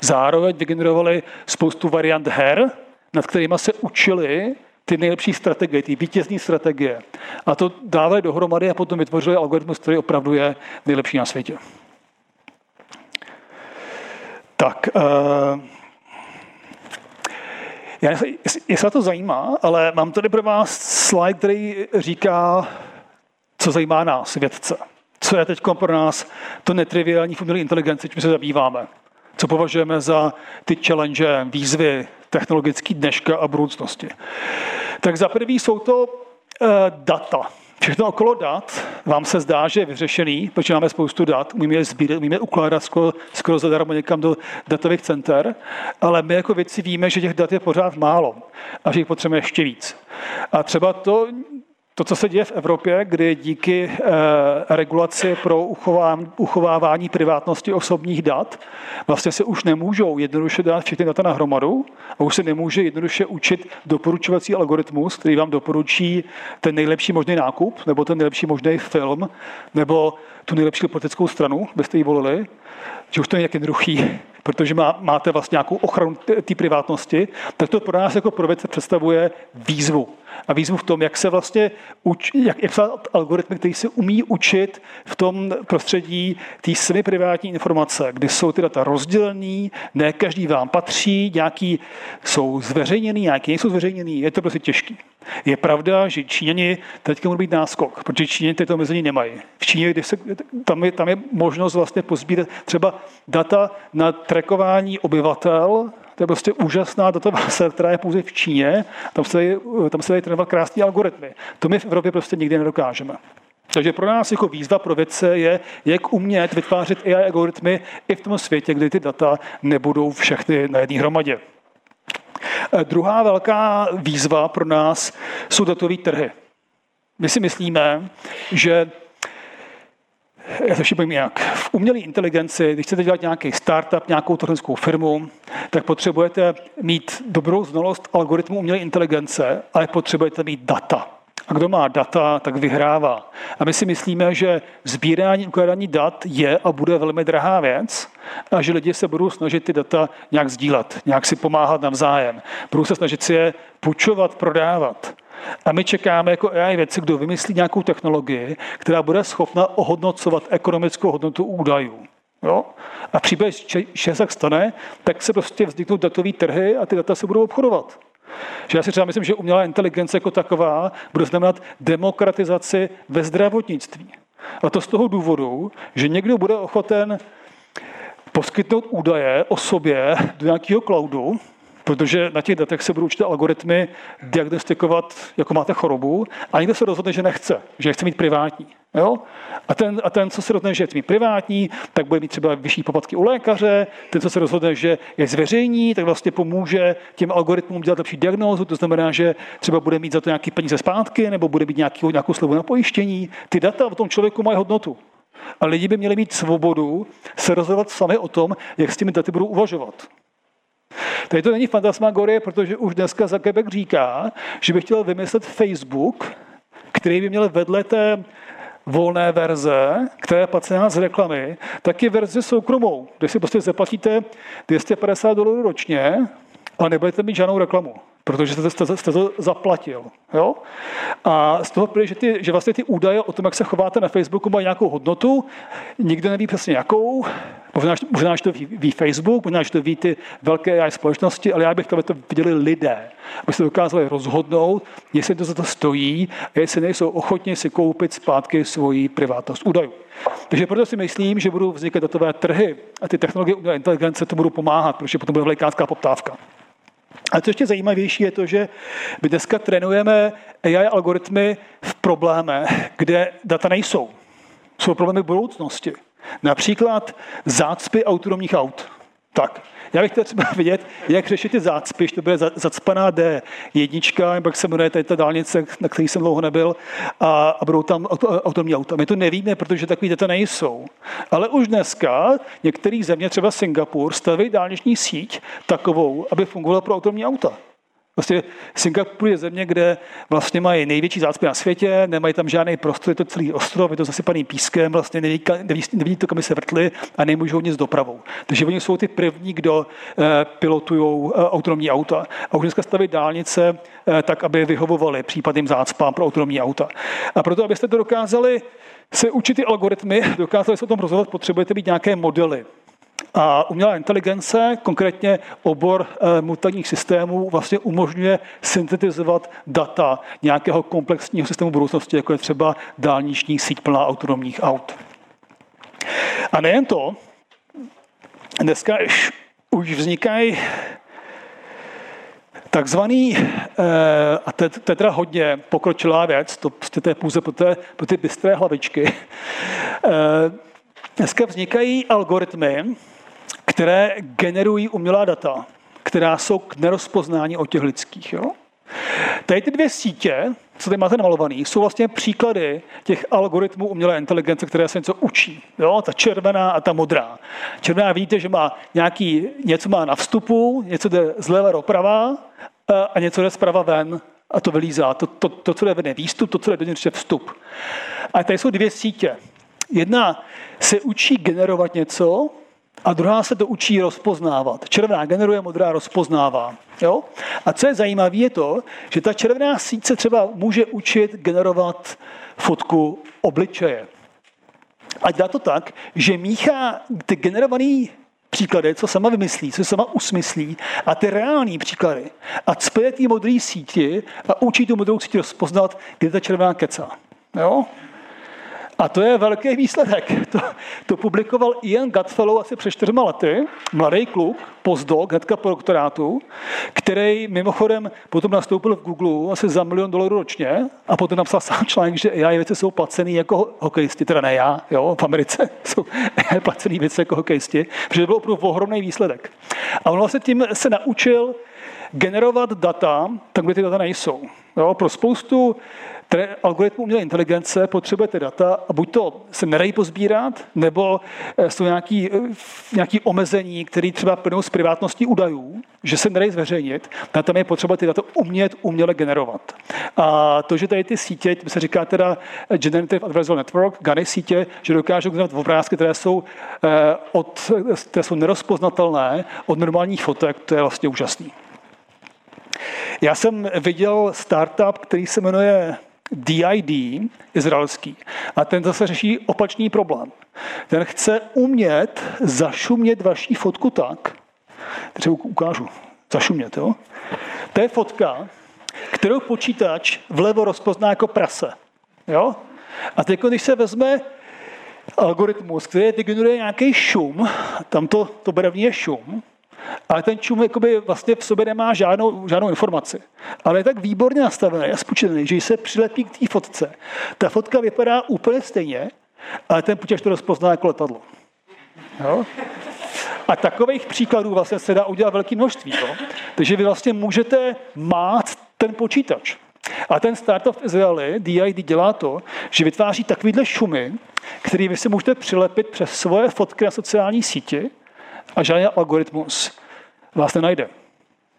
Zároveň vygenerovali spoustu variant her, nad kterými se učili ty nejlepší strategie, ty vítězní strategie. A to dávali dohromady a potom vytvořili algoritmus, který opravdu je nejlepší na světě. Tak, uh, já, jestli to zajímá, ale mám tady pro vás slide, který říká, co zajímá nás, vědce co je teď pro nás to netriviální v umělé inteligenci, čím se zabýváme. Co považujeme za ty challenge, výzvy technologické dneška a budoucnosti. Tak za prvý jsou to uh, data. Všechno okolo dat vám se zdá, že je vyřešený, protože máme spoustu dat, umíme je sbírat, umíme je ukládat skoro, skoro zadarmo někam do datových center, ale my jako věci víme, že těch dat je pořád málo a že jich potřebujeme ještě víc. A třeba to to, co se děje v Evropě, kdy díky eh, regulaci pro uchovávání privátnosti osobních dat vlastně se už nemůžou jednoduše dát všechny data na hromadu a už se nemůže jednoduše učit doporučovací algoritmus, který vám doporučí ten nejlepší možný nákup, nebo ten nejlepší možný film, nebo tu nejlepší politickou stranu, byste ji volili, že už to je nějak jednoduchý, protože má, máte vlastně nějakou ochranu té privátnosti, tak to pro nás jako pro vědce představuje výzvu a výzvu v tom, jak se vlastně uč, jak, jak algoritmy, který se umí učit v tom prostředí té semi privátní informace, kdy jsou ty data rozdělený, ne každý vám patří, nějaký jsou zveřejněný, nějaký nejsou zveřejněný, je to prostě těžký. Je pravda, že Číňani teď může být náskok, protože Číňani tyto omezení nemají. V Číně, kde se, tam, je, tam je možnost vlastně pozbírat třeba data na trekování obyvatel to je prostě úžasná databáze, která je pouze v Číně. Tam se, tam se dají trénovat krásné algoritmy. To my v Evropě prostě nikdy nedokážeme. Takže pro nás jako výzva pro vědce je, jak umět vytvářet AI algoritmy i v tom světě, kdy ty data nebudou všechny na jedné hromadě. Eh, druhá velká výzva pro nás jsou datové trhy. My si myslíme, že já to ještě jak. V umělé inteligenci, když chcete dělat nějaký startup, nějakou technickou firmu, tak potřebujete mít dobrou znalost algoritmu umělé inteligence, ale potřebujete mít data. A kdo má data, tak vyhrává. A my si myslíme, že sbírání ukládání dat je a bude velmi drahá věc a že lidi se budou snažit ty data nějak sdílet, nějak si pomáhat navzájem. Budou se snažit si je půjčovat, prodávat. A my čekáme jako AI věci, kdo vymyslí nějakou technologii, která bude schopna ohodnocovat ekonomickou hodnotu údajů. Jo? A v případě, že se tak stane, tak se prostě vzniknou datové trhy a ty data se budou obchodovat. Že já si třeba myslím, že umělá inteligence jako taková bude znamenat demokratizaci ve zdravotnictví. A to z toho důvodu, že někdo bude ochoten poskytnout údaje o sobě do nějakého cloudu, protože na těch datech se budou určité algoritmy diagnostikovat, jako máte chorobu, a někdo se rozhodne, že nechce, že chce mít privátní. Jo? A, ten, a ten, co se rozhodne, že chce mít privátní, tak bude mít třeba vyšší poplatky u lékaře, ten, co se rozhodne, že je zveřejní, tak vlastně pomůže těm algoritmům dělat lepší diagnózu, to znamená, že třeba bude mít za to nějaký peníze zpátky, nebo bude mít nějaký, nějakou slevu na pojištění. Ty data o tom člověku mají hodnotu. A lidi by měli mít svobodu se rozhodovat sami o tom, jak s těmi daty budou uvažovat. Tady to není fantasmagorie, protože už dneska Zuckerberg říká, že by chtěl vymyslet Facebook, který by měl vedle té volné verze, která je placená z reklamy, tak je verze soukromou, kde si prostě zaplatíte 250 dolarů ročně a nebudete mít žádnou reklamu protože jste, jste, jste to zaplatil. Jo? A z toho plyne, že, ty, že vlastně ty údaje o tom, jak se chováte na Facebooku, mají nějakou hodnotu, nikdo neví přesně jakou, možná, možná že to ví, ví Facebook, možná, že to ví ty velké AI společnosti, ale já bych to, to viděli lidé, aby se dokázali rozhodnout, jestli to za to stojí a jestli nejsou ochotni si koupit zpátky svoji privátnost údajů. Takže proto si myslím, že budou vznikat datové trhy a ty technologie umělé inteligence to budou pomáhat, protože potom bude velikánská poptávka. A co ještě zajímavější je to, že my dneska trénujeme AI algoritmy v problémech, kde data nejsou. Jsou problémy budoucnosti. Například zácpy autonomních aut. Tak, já bych chtěl třeba vidět, jak řešit ty zácpy, že to bude zacpaná D1, nebo jak se jmenuje tady ta dálnice, na který jsem dlouho nebyl, a, a budou tam autonomní auta. My to nevíme, protože takový data nejsou. Ale už dneska některé země, třeba Singapur, staví dálniční síť takovou, aby fungovala pro autonomní auta. Vlastně Singapur je země, kde vlastně mají největší zácpy na světě, nemají tam žádný prostor, je to celý ostrov, je to zasypaný pískem, vlastně neví, neví, neví to, kam se vrtli a nemůžou nic dopravou. Takže oni jsou ty první, kdo eh, pilotují eh, autonomní auta. A už dneska staví dálnice eh, tak, aby vyhovovali případným zácpám pro autonomní auta. A proto, abyste to dokázali se učit ty algoritmy, dokázali se o tom rozhodovat, potřebujete být nějaké modely. A umělá inteligence, konkrétně obor eh, mutantních systémů, vlastně umožňuje syntetizovat data nějakého komplexního systému budoucnosti, jako je třeba dálniční síť plná autonomních aut. A nejen to, dneska už vznikají takzvaný, eh, a to, to je teda hodně pokročilá věc, to, prostě to je pouze pro, té, pro ty bystré hlavičky, eh, dneska vznikají algoritmy, které generují umělá data, která jsou k nerozpoznání od těch lidských. Jo? Tady ty dvě sítě, co tady máte namalované, jsou vlastně příklady těch algoritmů umělé inteligence, které se něco učí. Jo? Ta červená a ta modrá. Červená vidíte, že má nějaký, něco má na vstupu, něco jde zleva doprava a něco jde zprava ven a to vylízá. To, to, to co jde ven je výstup, to, co jde dovnitř je vstup. A tady jsou dvě sítě. Jedna se učí generovat něco, a druhá se to učí rozpoznávat. Červená generuje, modrá rozpoznává. Jo? A co je zajímavé, je to, že ta červená síť se třeba může učit generovat fotku obličeje. A dá to tak, že míchá ty generované příklady, co sama vymyslí, co sama usmyslí, a ty reální příklady. A cpe ty modré síti a učí tu modrou síti rozpoznat, kde ta červená keca. Jo? A to je velký výsledek. To, to publikoval Ian Gutfellow asi před čtyřma lety, mladý kluk, postdoc, hnedka po doktorátu, který mimochodem potom nastoupil v Google asi za milion dolarů ročně a potom napsal sám článek, že AI věci jsou placený jako hokejisti, teda ne já, jo, v Americe jsou placený věci jako hokejisti, protože to byl opravdu ohromný výsledek. A on vlastně tím se naučil generovat data tak, kde ty data nejsou. Jo, pro spoustu které algoritmu umělé inteligence potřebujete data a buď to se nedají pozbírat, nebo eh, jsou nějaký, eh, nějaký omezení, které třeba plynou z privátnosti údajů, že se nedají zveřejnit, tak tam je potřeba ty data umět uměle generovat. A to, že tady ty sítě, se říká teda Generative Adversarial Network, GANI sítě, že dokážou generovat obrázky, které jsou, od, které jsou nerozpoznatelné od normálních fotek, to je vlastně úžasný. Já jsem viděl startup, který se jmenuje DID, izraelský, a ten zase řeší opačný problém. Ten chce umět zašumět vaší fotku tak, třeba ukážu, zašumět, jo? To je fotka, kterou počítač vlevo rozpozná jako prase. Jo? A teď, když se vezme algoritmus, který vygeneruje nějaký šum, tam to, to barevní je šum, ale ten čum jakoby vlastně v sobě nemá žádnou, žádnou informaci. Ale je tak výborně nastavený a spočítaný, že se přilepí k té fotce. Ta fotka vypadá úplně stejně, ale ten počítač to rozpozná jako letadlo. Jo? A takových příkladů vlastně se dá udělat velké množství. Jo? Takže vy vlastně můžete mát ten počítač. A ten startup v Izraeli, DID, dělá to, že vytváří takovýhle šumy, který vy si můžete přilepit přes svoje fotky na sociální síti a žádný algoritmus vás nenajde.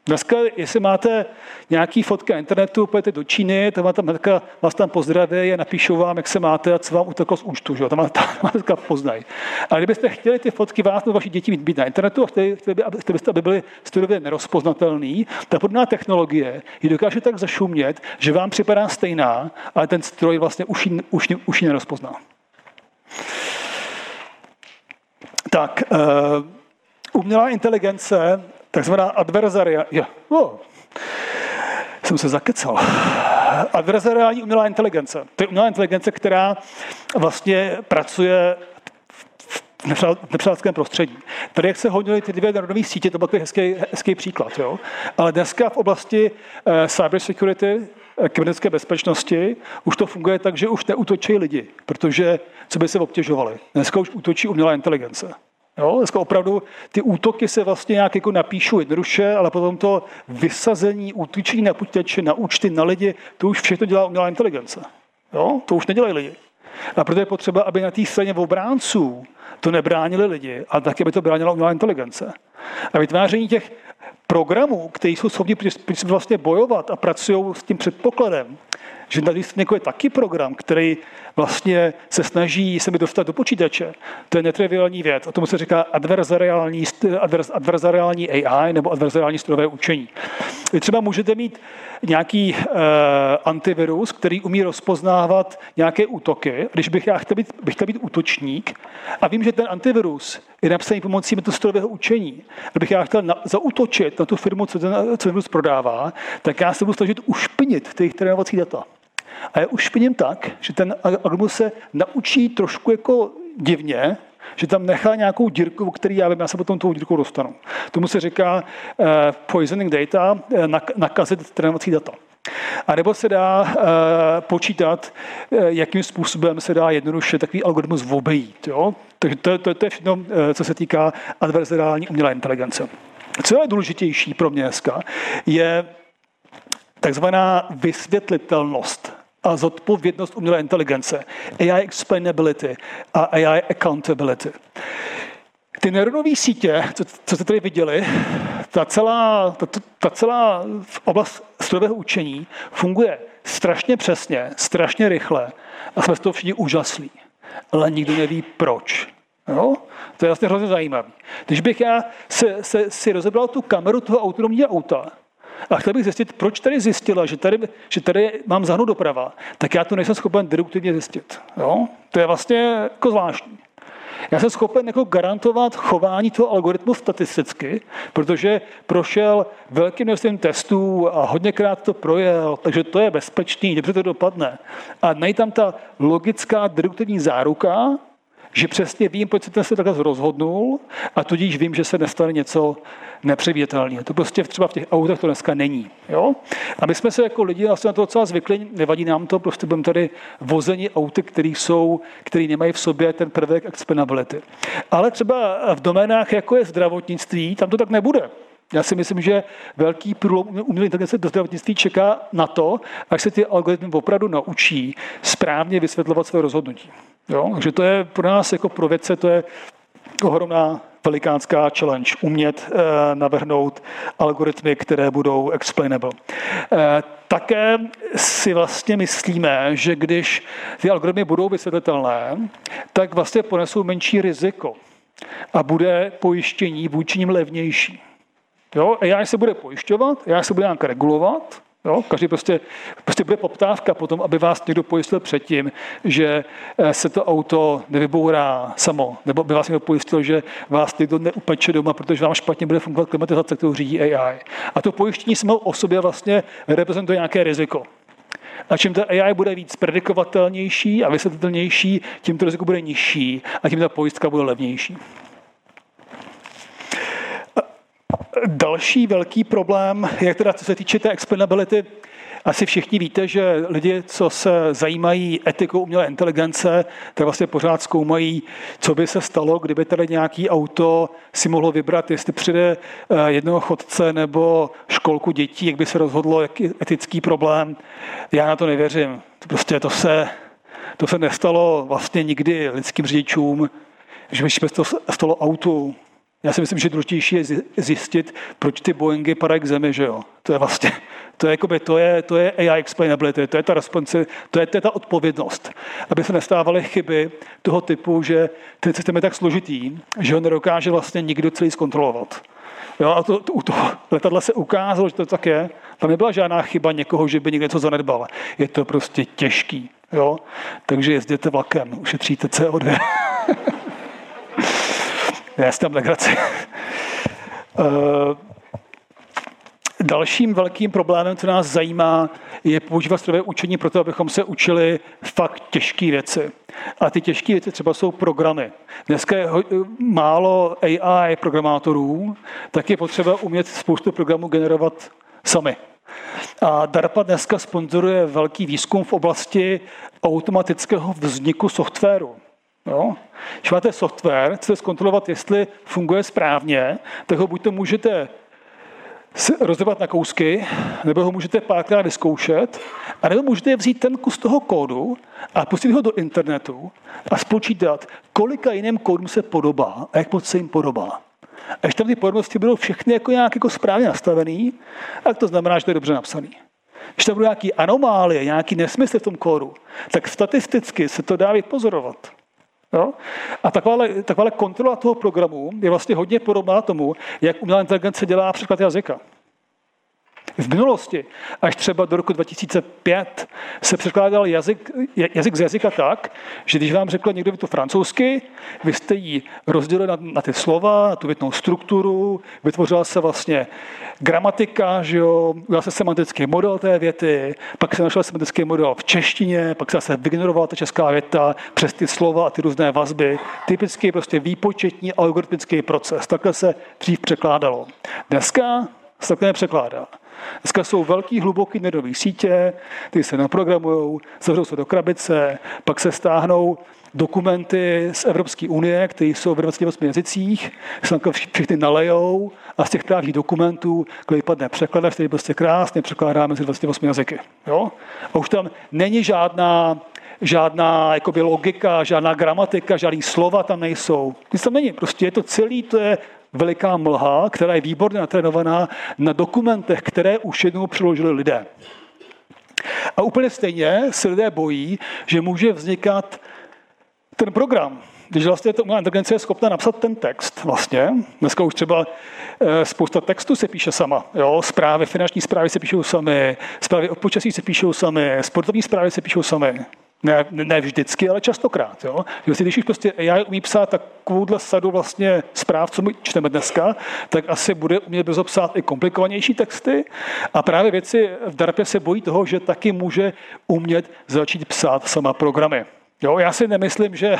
Dneska, jestli máte nějaký fotky na internetu, pojďte do Číny, tam tam hnedka vás tam pozdraví a napíšou vám, jak se máte a co vám uteklo z účtu, že? tam, tam hnedka poznají. A kdybyste chtěli ty fotky vás nebo vaši děti být na internetu a chtěli, chtěli, aby, chtěli byste, aby byly strojově nerozpoznatelný, ta podobná technologie ji dokáže tak zašumět, že vám připadá stejná, ale ten stroj vlastně už ji, už, už ji nerozpozná. Tak, uh, umělá inteligence, takzvaná adverzaria, je, oh, jsem se zakecal. Adverzariální umělá inteligence. To je umělá inteligence, která vlastně pracuje v nepřátelském prostředí. Tady, jak se hodily ty dvě narodové sítě, to byl takový hezký, hezký příklad. Jo? Ale dneska v oblasti uh, cyber security, eh, kybernetické bezpečnosti, už to funguje tak, že už neútočí lidi, protože co by se obtěžovali. Dneska už útočí umělá inteligence. Jo, dneska opravdu ty útoky se vlastně nějak jako napíšou jednoduše, ale potom to vysazení, útočení na počítače, na účty, na lidi, to už všechno dělá umělá inteligence. Jo, to už nedělají lidi. A proto je potřeba, aby na té straně obránců to nebránili lidi, ale taky by to bránila umělá inteligence. A vytváření těch programů, které jsou schopni vlastně bojovat a pracují s tím předpokladem, že na lístníku je taky program, který vlastně se snaží se mi dostat do počítače. To je netriviální věc. A tomu se říká adverzariální, adverzariální AI nebo adverzariální strojové učení. Vy třeba můžete mít nějaký uh, antivirus, který umí rozpoznávat nějaké útoky. Když bych já chtěl být, bych chtěl být útočník a vím, že ten antivirus je napsaný pomocí strojového učení, kdybych já chtěl na, zautočit na tu firmu, co ten, co virus prodává, tak já se budu snažit ušpinit ty trénovací data. A já už vidím tak, že ten algoritmus se naučí trošku jako divně, že tam nechá nějakou dírku, který já vím, já se potom tou dírkou dostanu. Tomu se říká uh, poisoning data, uh, nakazit trénovací data. A nebo se dá uh, počítat, uh, jakým způsobem se dá jednoduše takový algoritmus obejít. Jo? Takže to, to, to je všechno, uh, co se týká adverzariální umělé inteligence. Co je důležitější pro mě dneska, je takzvaná vysvětlitelnost a zodpovědnost umělé inteligence, AI explainability a AI accountability. Ty neuronové sítě, co, co jste tady viděli, ta celá, ta, ta celá oblast strojového učení funguje strašně přesně, strašně rychle a jsme z toho všichni úžaslí. Ale nikdo neví proč. Jo? To je vlastně hrozně zajímavé. Když bych já se, se, si rozebral tu kameru toho autonomního auta, a chtěl bych zjistit, proč tady zjistila, že tady, že tady mám zahnout doprava, tak já to nejsem schopen deduktivně zjistit. Jo? To je vlastně jako zvláštní. Já jsem schopen jako garantovat chování toho algoritmu statisticky, protože prošel velkým množstvím testů a hodněkrát to projel, takže to je bezpečný, dobře to dopadne. A nejde tam ta logická deduktivní záruka, že přesně vím, proč se ten se takhle rozhodnul a tudíž vím, že se nestane něco nepředvídatelného. To prostě třeba v těch autech to dneska není. Jo? A my jsme se jako lidi vlastně na to docela zvykli, nevadí nám to, prostě budeme tady vození auty, které jsou, které nemají v sobě ten prvek explainability. Ale třeba v doménách, jako je zdravotnictví, tam to tak nebude. Já si myslím, že velký průlom umělé inteligence do zdravotnictví čeká na to, až se ty algoritmy opravdu naučí správně vysvětlovat své rozhodnutí. Jo? Takže to je pro nás jako pro vědce, to je ohromná velikánská challenge, umět e, navrhnout algoritmy, které budou explainable. E, také si vlastně myslíme, že když ty algoritmy budou vysvětlitelné, tak vlastně ponesou menší riziko a bude pojištění vůči ním levnější. Jo? AI se bude pojišťovat, AI se bude nějak regulovat, Jo? Každý prostě, prostě bude poptávka potom, aby vás někdo pojistil předtím, že eh, se to auto nevybourá samo, nebo by vás někdo pojistil, že vás někdo neupeče doma, protože vám špatně bude fungovat klimatizace, kterou řídí AI. A to pojištění samo o sobě vlastně reprezentuje nějaké riziko. A čím ta AI bude víc predikovatelnější a vysvětlitelnější, tím to riziko bude nižší a tím ta pojistka bude levnější. Další velký problém, jak teda co se týče té explainability, asi všichni víte, že lidi, co se zajímají etikou umělé inteligence, tak vlastně pořád zkoumají, co by se stalo, kdyby tady nějaký auto si mohlo vybrat, jestli přijde eh, jednoho chodce nebo školku dětí, jak by se rozhodlo, jaký etický problém. Já na to nevěřím. Prostě to se, to se nestalo vlastně nikdy lidským řidičům, že by se to stalo autu. Já si myslím, že důležitější je zjistit, proč ty Boeingy padají k zemi, že jo. To je vlastně, to je, jakoby, to je, to je AI explainability, to je ta response, to je, to je ta odpovědnost. Aby se nestávaly chyby toho typu, že ten systém je tak složitý, že ho nedokáže vlastně nikdo celý zkontrolovat. Jo, a to, to, u toho letadla se ukázalo, že to tak je. Tam nebyla žádná chyba někoho, že by někdo něco zanedbal. Je to prostě těžký. Jo? Takže jezděte vlakem, ušetříte CO2. Já si tam legraci. Eh, dalším velkým problémem, co nás zajímá, je používat strojové učení pro to, abychom se učili fakt těžké věci. A ty těžké věci třeba jsou programy. Dneska je málo AI programátorů, tak je potřeba umět spoustu programů generovat sami. A DARPA dneska sponzoruje velký výzkum v oblasti automatického vzniku softwaru. Jo? Když máte software, chcete zkontrolovat, jestli funguje správně, tak ho buď to můžete rozdělat na kousky, nebo ho můžete párkrát vyzkoušet, a nebo můžete vzít ten kus toho kódu a pustit ho do internetu a spočítat, kolika jiným kódům se podobá a jak moc se jim podobá. A když tam ty podobnosti budou všechny jako nějak jako správně nastavený, tak to znamená, že to je dobře napsaný. Když tam budou nějaké anomálie, nějaký nesmysl v tom kódu, tak statisticky se to dá vypozorovat. Jo? A takováhle, takováhle kontrola toho programu je vlastně hodně podobná tomu, jak umělá inteligence dělá překlad jazyka. V minulosti, až třeba do roku 2005, se překládal jazyk, jazyk z jazyka tak, že když vám řekl někdo to francouzsky, vy jste ji rozdělili na, na ty slova, na tu větnou strukturu, vytvořila se vlastně gramatika, že jo, udělal se semantický model té věty, pak se našel semantický model v češtině, pak se zase vygenerovala ta česká věta přes ty slova a ty různé vazby. Typický prostě výpočetní algoritmický proces. Takhle se dřív překládalo. Dneska se takhle nepřekládá. Dneska jsou velký, hluboký nedový sítě, ty se naprogramují, zavřou se do krabice, pak se stáhnou dokumenty z Evropské unie, které jsou v 28 jazycích, se tam všechny nalejou a z těch právních dokumentů, když padne překladač, který prostě krásně překládá mezi 28 jazyky. Jo? A už tam není žádná žádná jakoby, logika, žádná gramatika, žádný slova tam nejsou. Nic tam není. Prostě je to celý, to je veliká mlha, která je výborně natrénovaná na dokumentech, které už jednou přiložili lidé. A úplně stejně se lidé bojí, že může vznikat ten program, když vlastně to umělá inteligence je schopna napsat ten text vlastně, dneska už třeba eh, spousta textů se píše sama, jo? zprávy, finanční zprávy se píšou sami, zprávy o počasí se píšou sami, sportovní zprávy se píšou sami. Ne, ne vždycky, ale častokrát. Jo? Vlastně, když už prostě AI umí psát takovouhle sadu vlastně zpráv, co my čteme dneska, tak asi bude umět brzo psát i komplikovanější texty. A právě věci v DARPě se bojí toho, že taky může umět začít psát sama programy. Jo, já si nemyslím, že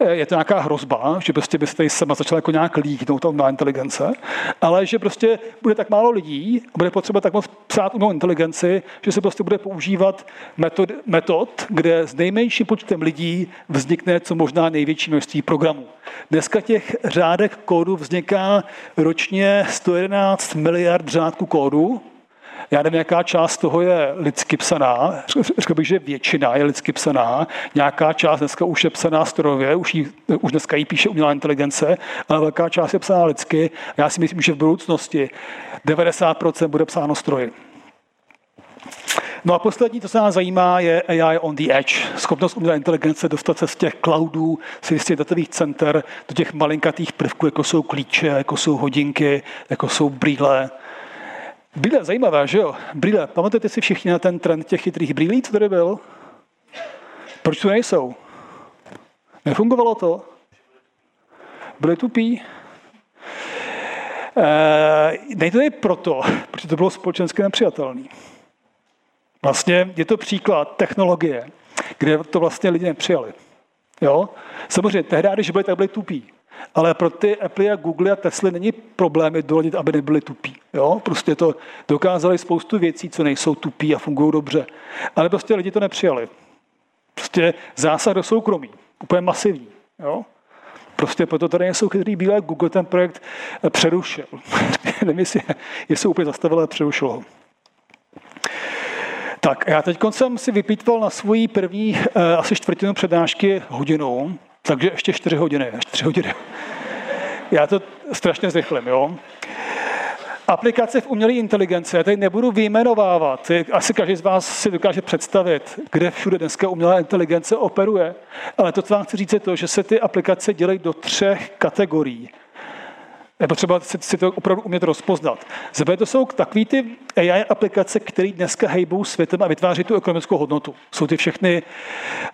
je to nějaká hrozba, že prostě by se tady sama začala jako nějak líknout ta inteligence, ale že prostě bude tak málo lidí, bude potřeba tak moc psát umělou inteligenci, že se prostě bude používat metod, metod, kde s nejmenším počtem lidí vznikne co možná největší množství programů. Dneska těch řádek kódu vzniká ročně 111 miliard řádků kódu, já nevím, jaká část toho je lidsky psaná, řekl bych, že většina je lidsky psaná, nějaká část dneska už je psaná strojově, už, jí, už dneska ji píše umělá inteligence, ale velká část je psaná lidsky. Já si myslím, že v budoucnosti 90% bude psáno stroji. No a poslední, co se nás zajímá, je AI on the edge. Schopnost umělé inteligence dostat se z těch cloudů, z těch datových center do těch malinkatých prvků, jako jsou klíče, jako jsou hodinky, jako jsou brýle, Brýle, zajímavé, že jo? Brýle, pamatujete si všichni na ten trend těch chytrých brýlí, co tady byl? Proč tu nejsou? Nefungovalo to? Byli tupí? E, nejde to proto, protože to bylo společensky nepřijatelné. Vlastně je to příklad technologie, kde to vlastně lidi nepřijali. Jo? Samozřejmě, tehdy, když byli, tak byli tupí. Ale pro ty Apple a Google a Tesla není problémy doladit, aby nebyli tupí. Jo? Prostě to dokázali spoustu věcí, co nejsou tupí a fungují dobře. Ale prostě lidi to nepřijali. Prostě zásah do soukromí. Úplně masivní. Jo? Prostě proto tady nejsou chytrý bílé. Google ten projekt přerušil. Nevím, jestli, jestli úplně zastavil, ale přerušil ho. Tak, já teď jsem si vypítval na svoji první eh, asi čtvrtinu přednášky hodinu, takže ještě čtyři hodiny, čtyři hodiny. Já to strašně zrychlím, jo. Aplikace v umělé inteligence, já tady nebudu vyjmenovávat, asi každý z vás si dokáže představit, kde všude dneska umělá inteligence operuje, ale to, co vám chci říct, je to, že se ty aplikace dělají do třech kategorií. Je potřeba si, to opravdu umět rozpoznat. Zaprvé to jsou takový ty AI aplikace, které dneska hejbou světem a vytváří tu ekonomickou hodnotu. Jsou ty všechny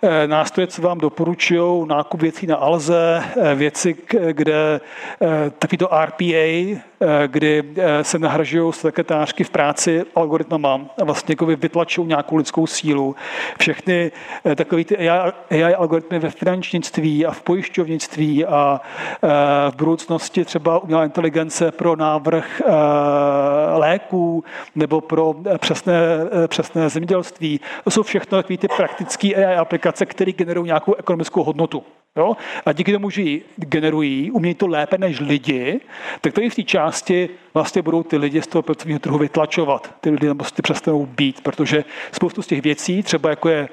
eh, nástroje, co vám doporučují, nákup věcí na Alze, eh, věci, kde eh, takový to RPA, kdy se nahražují sekretářky v práci algoritmama a vlastně jako vytlačují nějakou lidskou sílu. Všechny takové ty AI, AI algoritmy ve finančnictví a v pojišťovnictví a v budoucnosti třeba umělá inteligence pro návrh léků, nebo pro eh, přesné, eh, přesné zemědělství. To jsou všechno takové ty praktické AI aplikace, které generují nějakou ekonomickou hodnotu. Jo? A díky tomu, že ji generují, umějí to lépe než lidi, tak tady v té části vlastně budou ty lidi z toho pracovního trhu vytlačovat. Ty lidi tam prostě přestanou být, protože spoustu z těch věcí, třeba jako je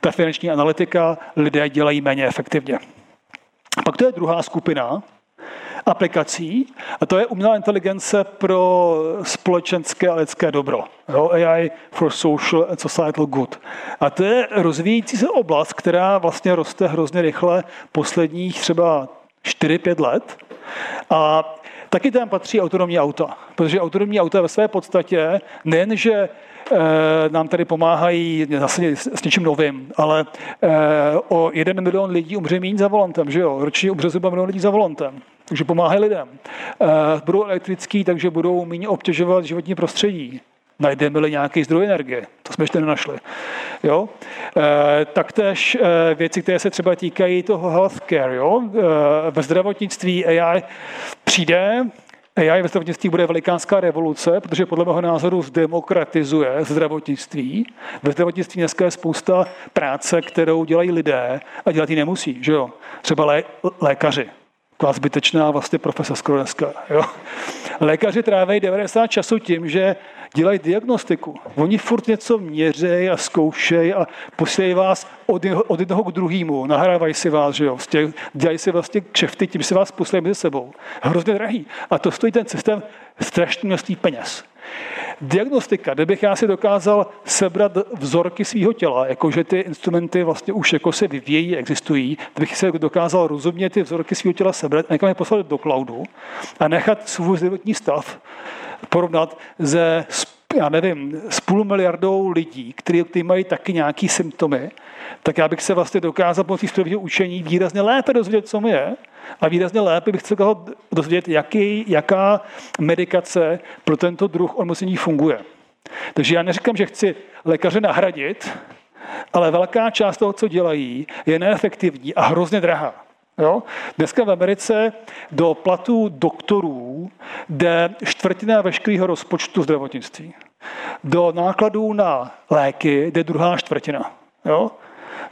ta finanční analytika, lidé dělají méně efektivně. Pak to je druhá skupina, aplikací a to je umělá inteligence pro společenské a lidské dobro. Jo, AI for social and societal good. A to je rozvíjící se oblast, která vlastně roste hrozně rychle posledních třeba 4-5 let. A taky tam patří autonomní auta, protože autonomní auta ve své podstatě nejenže eh, nám tady pomáhají zase s něčím novým, ale eh, o jeden milion lidí umře méně za volantem, že jo? Ročně umře zhruba milion lidí za volantem takže pomáhají lidem. Eh, budou elektrický, takže budou méně obtěžovat životní prostředí. Najdeme-li nějaký zdroj energie. To jsme ještě nenašli. Jo? E, taktéž e, věci, které se třeba týkají toho healthcare. Jo? Ve zdravotnictví AI přijde, AI ve zdravotnictví bude velikánská revoluce, protože podle mého názoru zdemokratizuje zdravotnictví. Ve zdravotnictví dneska je spousta práce, kterou dělají lidé a dělat ji nemusí. Že jo? Třeba lé, lékaři taková zbytečná vlastně profese skoro dneska. Jo. Lékaři trávají 90 času tím, že dělají diagnostiku. Oni furt něco měřejí a zkoušejí a posílají vás od, jednoho, od jednoho k druhému. Nahrávají si vás, že jo. Vlastně dělají si vlastně kšefty, tím si vás posílají mezi sebou. Hrozně drahý. A to stojí ten systém strašně množství peněz. Diagnostika, kdybych já si dokázal sebrat vzorky svého těla, jakože ty instrumenty vlastně už jako se vyvíjí, existují, kdybych si dokázal rozumně ty vzorky svého těla sebrat a někam je poslat do cloudu a nechat svůj zdravotní stav porovnat ze já nevím, s půl miliardou lidí, kteří, kteří mají taky nějaký symptomy, tak já bych se vlastně dokázal pomocí strojového učení výrazně lépe dozvědět, co mi je, a výrazně lépe bych se dokázal dozvědět, jaký, jaká medikace pro tento druh onemocnění funguje. Takže já neříkám, že chci lékaře nahradit, ale velká část toho, co dělají, je neefektivní a hrozně drahá. Jo? Dneska v Americe do platů doktorů jde čtvrtina veškerého rozpočtu zdravotnictví. Do nákladů na léky jde druhá čtvrtina. Jo?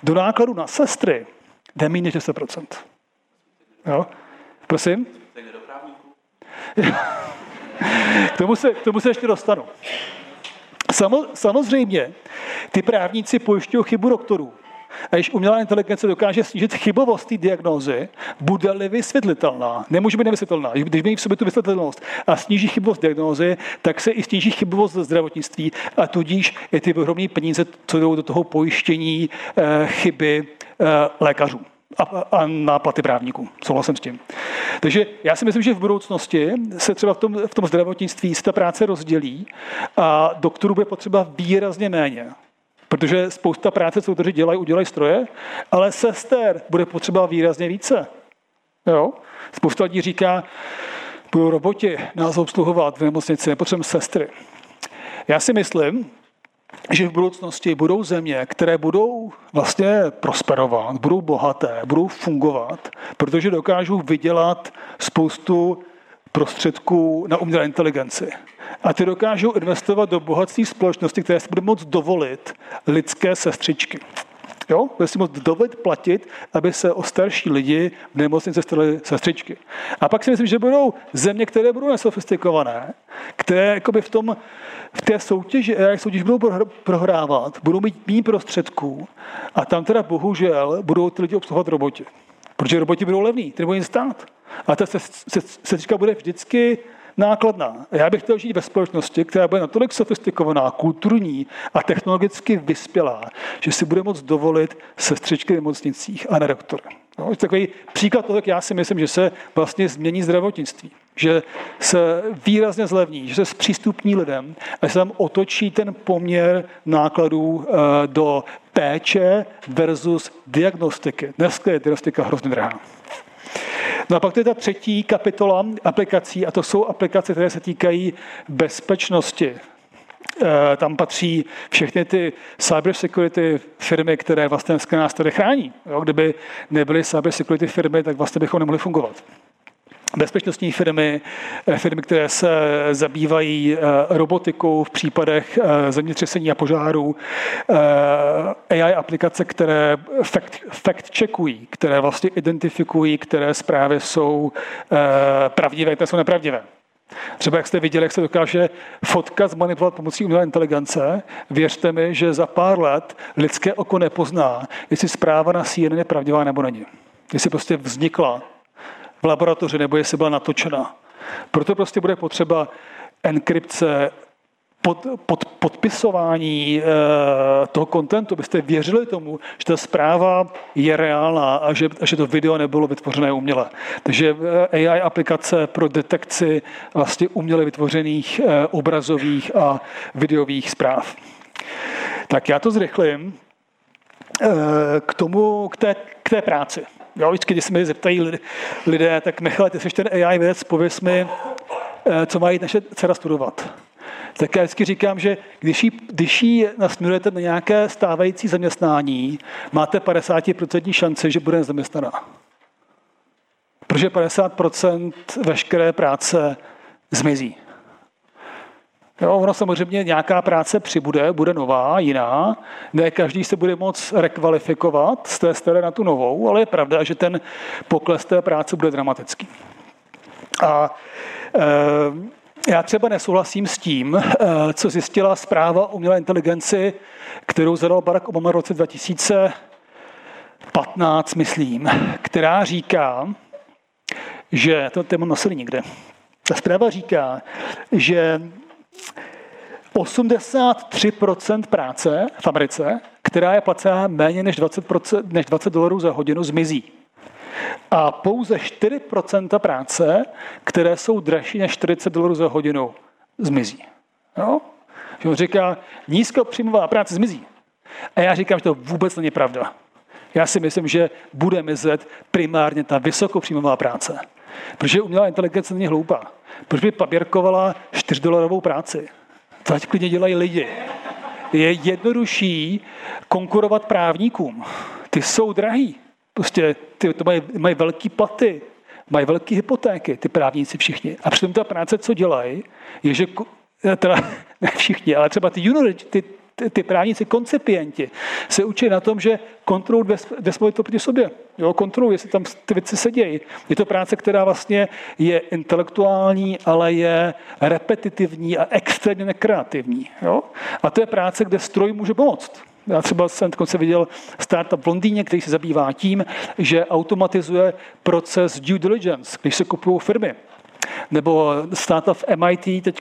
Do nákladů na sestry jde méně než 10%. Jo? Prosím? k, tomu se, k tomu se ještě dostanu. Samo, samozřejmě, ty právníci pojišťují chybu doktorů. A když umělá inteligence dokáže snížit chybovost té diagnózy, bude-li vysvětlitelná, nemůže být nevysvětlitelná, když má v sobě tu vysvětlitelnost a sníží chybovost diagnózy, tak se i sníží chybovost zdravotnictví a tudíž i ty ohromné peníze, co jdou do toho pojištění eh, chyby eh, lékařů a, na platy právníků. Souhlasím s tím. Takže já si myslím, že v budoucnosti se třeba v tom, v tom zdravotnictví se ta práce rozdělí a doktorů bude potřeba výrazně méně. Protože spousta práce, co kteří dělají, udělají stroje, ale sester bude potřeba výrazně více. Jo? Spousta lidí říká, budou roboti nás obsluhovat v nemocnici, nepotřebujeme sestry. Já si myslím, že v budoucnosti budou země, které budou vlastně prosperovat, budou bohaté, budou fungovat, protože dokážou vydělat spoustu prostředků na umělé inteligenci. A ty dokážou investovat do bohatství společnosti, které si bude moct dovolit lidské sestřičky. Jo? Bude si moct dovolit platit, aby se o starší lidi v nemocnici staly sestřičky. A pak si myslím, že budou země, které budou nesofistikované, které v, tom, v té soutěži, jak soutěž budou prohrávat, budou mít méně prostředků a tam teda bohužel budou ty lidi obsluhovat roboti. Protože roboti budou levní, ty nebudou nic stát. A ta sestřička bude vždycky nákladná. Já bych chtěl žít ve společnosti, která bude natolik sofistikovaná, kulturní a technologicky vyspělá, že si bude moct dovolit sestřičky v nemocnicích a ne doktory. No, je takový příklad toho, jak já si myslím, že se vlastně změní zdravotnictví. Že se výrazně zlevní, že se zpřístupní lidem a se tam otočí ten poměr nákladů eh, do péče versus diagnostiky. Dneska je diagnostika hrozně drahá. No a pak to je ta třetí kapitola aplikací a to jsou aplikace, které se týkají bezpečnosti. E, tam patří všechny ty cybersecurity firmy, které vlastně dneska nás tady chrání. Jo, kdyby nebyly cybersecurity firmy, tak vlastně bychom nemohli fungovat bezpečnostní firmy, eh, firmy, které se zabývají eh, robotikou v případech eh, zemětřesení a požárů, AI aplikace, které fact, fact checkují, které vlastně identifikují, které zprávy jsou pravdivé, které jsou nepravdivé. Třeba jak jste viděli, jak se dokáže fotka zmanipulovat pomocí umělé inteligence, věřte mi, že za pár let lidské oko nepozná, jestli zpráva na CNN je pravdivá nebo není. Jestli prostě vznikla v laboratoři nebo jestli byla natočena. Proto prostě bude potřeba enkrypce, pod, pod, podpisování e, toho kontentu, byste věřili tomu, že ta zpráva je reálná a že, a že to video nebylo vytvořené uměle. Takže eh, AI aplikace pro detekci vlastně uměle vytvořených e, obrazových a videových zpráv. Tak já to zrychlím e, k tomu, k té, k té práci. Jo, vždycky, když se mi zeptají lidé, tak Michale, ty jsi ten AI věc, pověs mi, eh, co mají naše dcera studovat. Tak já vždycky říkám, že když ji, když ji nasměrujete na nějaké stávající zaměstnání, máte 50% šanci, že bude zaměstnaná. Protože 50% veškeré práce zmizí. Jo, ono samozřejmě nějaká práce přibude, bude nová, jiná. Ne každý se bude moc rekvalifikovat z té staré na tu novou, ale je pravda, že ten pokles té práce bude dramatický. A e, já třeba nesouhlasím s tím, e, co zjistila zpráva o umělé inteligenci, kterou zadal Barack Obama v roce 2015, myslím, která říká, že, to, mám nosili někde, ta zpráva říká, že 83% práce v Americe, která je placená méně než 20, než 20 dolarů za hodinu, zmizí. A pouze 4% práce, které jsou dražší než 40 dolarů za hodinu, zmizí. Jo? Že on říká, nízkopříjmová práce zmizí. A já říkám, že to vůbec není pravda. Já si myslím, že bude mizet primárně ta vysokopříjmová práce. Protože umělá inteligence není hloupá. Proč by papírkovala 4 dolarovou práci? To ať klidně dělají lidi. je jednodušší konkurovat právníkům. Ty jsou drahý. Prostě ty to mají, mají velký platy, mají velké hypotéky, ty právníci všichni. A přitom ta práce, co dělají, je, že teda ne všichni, ale třeba ty juniory, ty, ty, právníci, koncipienti, se učí na tom, že kontrolují vesmou to proti sobě. Jo, kontrolují, jestli tam ty věci se dějí. Je to práce, která vlastně je intelektuální, ale je repetitivní a extrémně nekreativní. Jo? A to je práce, kde stroj může pomoct. Já třeba jsem dokonce viděl startup v Londýně, který se zabývá tím, že automatizuje proces due diligence, když se kupují firmy. Nebo startup v MIT teď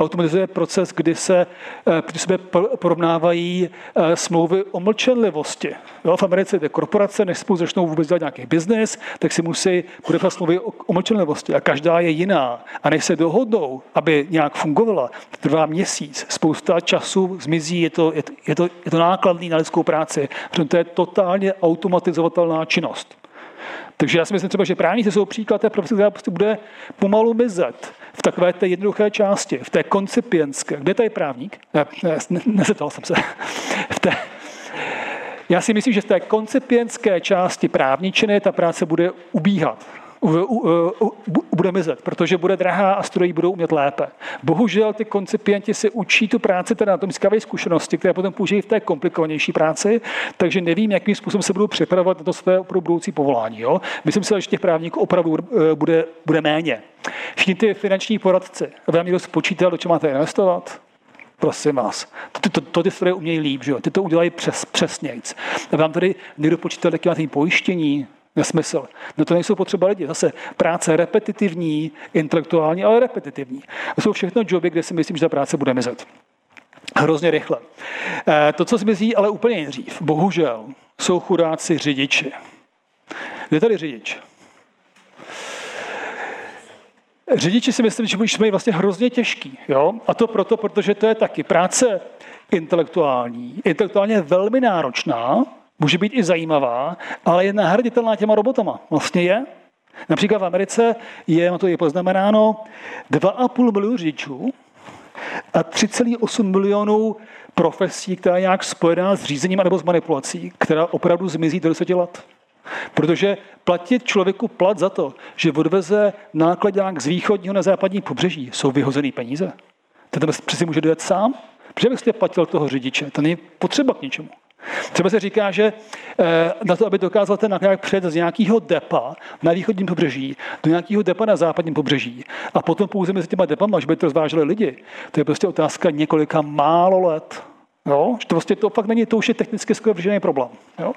automatizuje proces, kdy se eh, kdy sebe porovnávají eh, smlouvy o mlčenlivosti. Jo, v Americe je korporace, než spolu začnou vůbec dělat nějaký biznis, tak si musí podepsat smlouvy o mlčenlivosti. A každá je jiná. A než se dohodnou, aby nějak fungovala, trvá měsíc, spousta času zmizí, je to, je to, je to, je to nákladný na lidskou práci, protože to je totálně automatizovatelná činnost. Takže já si myslím třeba, že právníci jsou příklad té profese, která prostě bude pomalu mizet v takové té jednoduché části, v té koncipientské. Kde je tady právník? Ne, ne, nezeptal jsem se. V té, já si myslím, že v té koncipientské části právničiny ta práce bude ubíhat bude mizet, protože bude drahá a stroji budou umět lépe. Bohužel ty koncipienti si učí tu práci teda na tom získávají zkušenosti, které potom použijí v té komplikovanější práci, takže nevím, jakým způsobem se budou připravovat na to své pro budoucí povolání. Jo? Myslím si, že těch právníků opravdu eh, bude, bude méně. Všichni ty finanční poradci, vám někdo spočítal, do čeho máte investovat, prosím vás. To, to, to ty stroje umějí líp, že jo? ty to udělají přes, přesnějc. Aby vám tady někdo počítal, jaký máte pojištění, Nesmysl. No to nejsou potřeba lidi. Zase práce repetitivní, intelektuální, ale repetitivní. To jsou všechno joby, kde si myslím, že ta práce bude mizet. Hrozně rychle. Eh, to, co zmizí, ale úplně nejdřív, bohužel, jsou chudáci řidiči. Kde tady řidič? Řidiči si myslím, že už mají vlastně hrozně těžký. Jo? A to proto, protože to je taky práce intelektuální, intelektuálně velmi náročná, může být i zajímavá, ale je nahraditelná těma robotama. Vlastně je. Například v Americe je, to je poznamenáno, 2,5 milionu řidičů a 3,8 milionů profesí, která je nějak spojená s řízením nebo s manipulací, která opravdu zmizí do 10 let. Protože platit člověku plat za to, že odveze nákladňák z východního na západní pobřeží, jsou vyhozený peníze. Ten přeci může dojet sám. Protože byste platil toho řidiče? To není potřeba k ničemu. Třeba se říká, že eh, na to, aby dokázal ten nakladák přijet z nějakého depa na východním pobřeží do nějakého depa na západním pobřeží a potom pouze mezi těma depama, až by to rozváželi lidi, to je prostě otázka několika málo let. Jo? Že to prostě to fakt není, to už je technicky skoro vržený problém. Jo?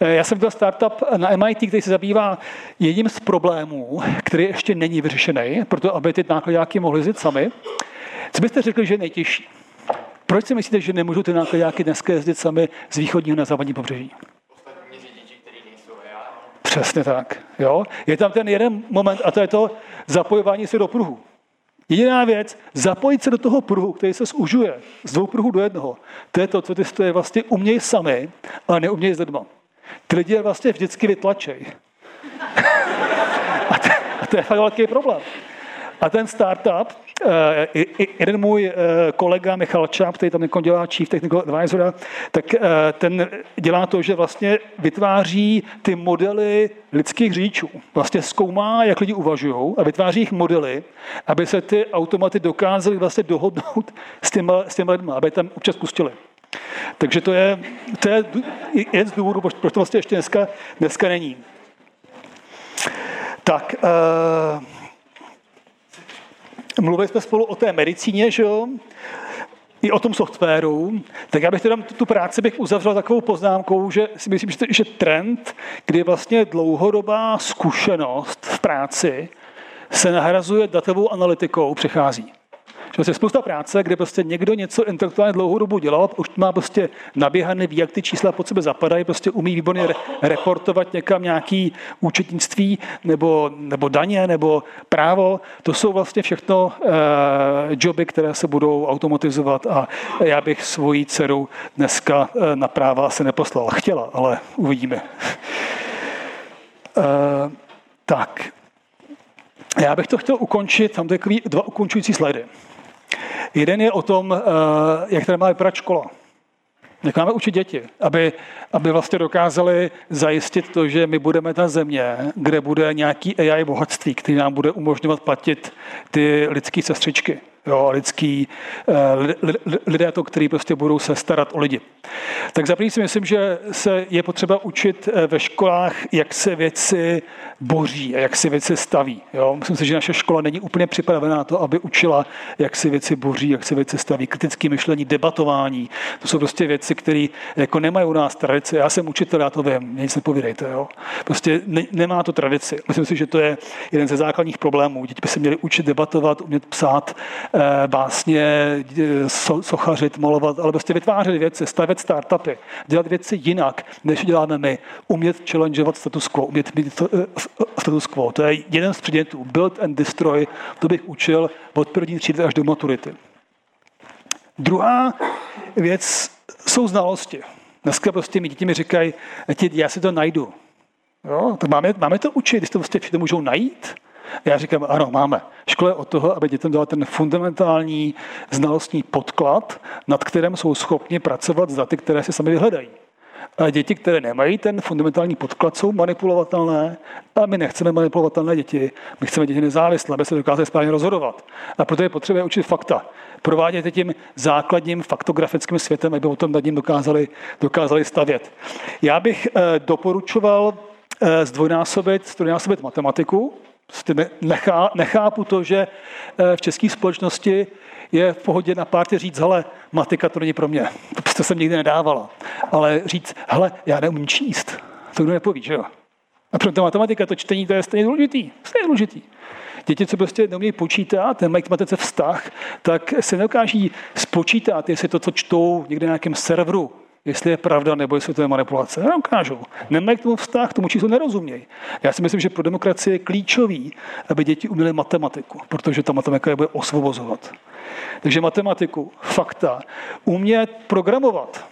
Eh, já jsem dělal startup na MIT, který se zabývá jedním z problémů, který ještě není vyřešený, proto aby ty nákladáky mohly jít sami. Co byste řekli, že je nejtěžší? Proč si myslíte, že nemůžou ty nákladňáky dneska jezdit sami z východního na západní pobřeží? Přesně tak. Jo? Je tam ten jeden moment a to je to zapojování se do pruhu. Jediná věc, zapojit se do toho pruhu, který se zužuje z dvou pruhů do jednoho, to je to, co ty stoje vlastně umějí sami, ale neumějí s lidma. Ty lidi je vlastně vždycky vytlačej. a, to, a to je fakt velký problém. A ten startup, jeden můj eh, kolega Michal Čáp, který tam dělá Chief Technical Advisor, tak eh, ten dělá to, že vlastně vytváří ty modely lidských řidičů. Vlastně zkoumá, jak lidi uvažují a vytváří jich modely, aby se ty automaty dokázaly vlastně dohodnout s těma, s těma lidmi, aby tam občas pustili. Takže to je, to je jeden z důvodů, proč to vlastně ještě dneska, dneska není. Tak, uh, mluvili jsme spolu o té medicíně, že jo? i o tom softwaru, tak já bych teda tu práci bych uzavřel takovou poznámkou, že si myslím, že trend, kdy vlastně dlouhodobá zkušenost v práci se nahrazuje datovou analytikou, přechází. Že je spousta práce, kde prostě někdo něco intelektuálně dlouhou dobu dělal, už má prostě naběhaný, ví, jak ty čísla pod sebe zapadají, prostě umí výborně re- reportovat někam nějaký účetnictví nebo, nebo daně nebo právo. To jsou vlastně všechno uh, joby, které se budou automatizovat a já bych svoji dceru dneska uh, na práva asi neposlal. Chtěla, ale uvidíme. Uh, tak, já bych to chtěl ukončit, tam takový dva ukončující slajdy. Jeden je o tom, jak tady má vypadat škola. Jak máme učit děti, aby, aby vlastně dokázali zajistit to, že my budeme ta země, kde bude nějaký AI bohatství, který nám bude umožňovat platit ty lidské sestřičky jo, lidský, eh, lidé to, kteří prostě budou se starat o lidi. Tak za si myslím, že se je potřeba učit eh, ve školách, jak se věci boří a jak se věci staví. Jo. Myslím si, že naše škola není úplně připravená na to, aby učila, jak se věci boří, jak se věci staví. Kritické myšlení, debatování, to jsou prostě věci, které jako nemají u nás tradice. Já jsem učitel, já to vím, nic nepovídejte. Jo. Prostě ne, nemá to tradici. Myslím si, že to je jeden ze základních problémů. Děti by se měly učit debatovat, umět psát, básně, eh, sochařit, malovat, ale prostě vytvářet věci, stavět startupy, dělat věci jinak, než děláme my. Umět challengeovat status quo, umět mít eh, status quo. To je jeden z předmětů. Build and destroy, to bych učil od první třídy až do maturity. Druhá věc jsou znalosti. Dneska prostě mi děti mi říkají, já si to najdu. Jo, to máme, máme to učit, když to prostě to můžou najít. Já říkám, ano, máme. Škola je od toho, aby dětem dala ten fundamentální znalostní podklad, nad kterým jsou schopni pracovat s daty, které si sami vyhledají. A děti, které nemají ten fundamentální podklad, jsou manipulovatelné a my nechceme manipulovatelné děti. My chceme děti nezávislé, aby se dokázali správně rozhodovat. A proto je potřeba učit fakta. Provádět tím základním faktografickým světem, aby o tom nad ním dokázali, dokázali stavět. Já bych eh, doporučoval eh, zdvojnásobit, zdvojnásobit matematiku, nechá, nechápu to, že eh, v české společnosti je v pohodě na pártě říct, hele, matika to není pro mě. To prostě jsem nikdy nedávala. Ale říct, hele, já neumím číst. To kdo nepoví, že jo? A proto matematika, to čtení, to je stejně důležitý. Stejně důležitý. Děti, co prostě neumějí počítat, nemají k matematice vztah, tak se nedokáží spočítat, jestli to, co čtou někde na nějakém serveru, jestli je pravda nebo jestli to je manipulace. Neukážou. Nemají k tomu vztah, tomu číslu nerozumějí. Já si myslím, že pro demokracii je klíčový, aby děti uměly matematiku, protože ta matematika je bude osvobozovat. Takže matematiku, fakta, umět programovat.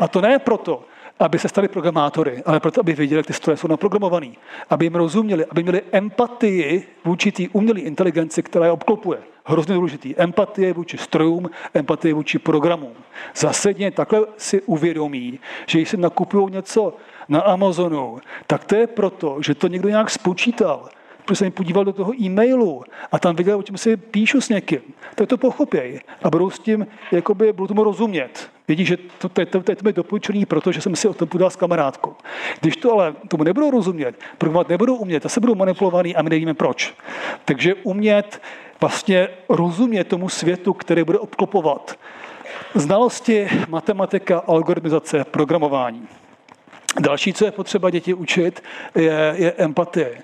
A to ne proto, aby se stali programátory, ale proto, aby věděli, jak ty stroje jsou naprogramované, aby jim rozuměli, aby měli empatii vůči té umělé inteligenci, která je obklopuje. Hrozně důležitý. Empatie vůči strojům, empatie vůči programům. Zásadně takhle si uvědomí, že když si nakupují něco na Amazonu, tak to je proto, že to někdo nějak spočítal, protože jsem podíval do toho e-mailu a tam viděl, o čem si píšu s někým, tak to pochopěj a budou s tím, jakoby, budou tomu rozumět. Vědí, že to, to, to, to je to doporučení, protože jsem si o tom podal s kamarádkou. Když to ale tomu nebudou rozumět, programovat nebudou umět, se budou manipulovaný a my nevíme proč. Takže umět vlastně rozumět tomu světu, který bude obklopovat. Znalosti, matematika, algoritmizace, programování. Další, co je potřeba děti učit, je, je empatie.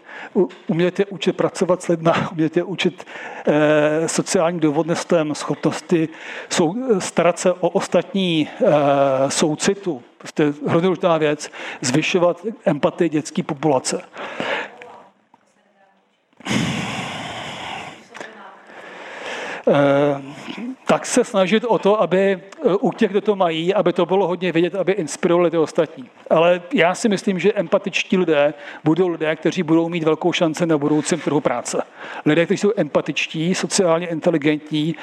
Umět je učit pracovat s lidmi, umět je učit e, sociálním dovodnostem, schopnosti sou, starat se o ostatní e, soucitu. Prostě hrozně důležitá věc, zvyšovat empatii dětské populace. E, tak se snažit o to, aby e, u těch, kdo to mají, aby to bylo hodně vidět, aby inspirovali ty ostatní. Ale já si myslím, že empatičtí lidé budou lidé, kteří budou mít velkou šanci na budoucím trhu práce. Lidé, kteří jsou empatičtí, sociálně inteligentní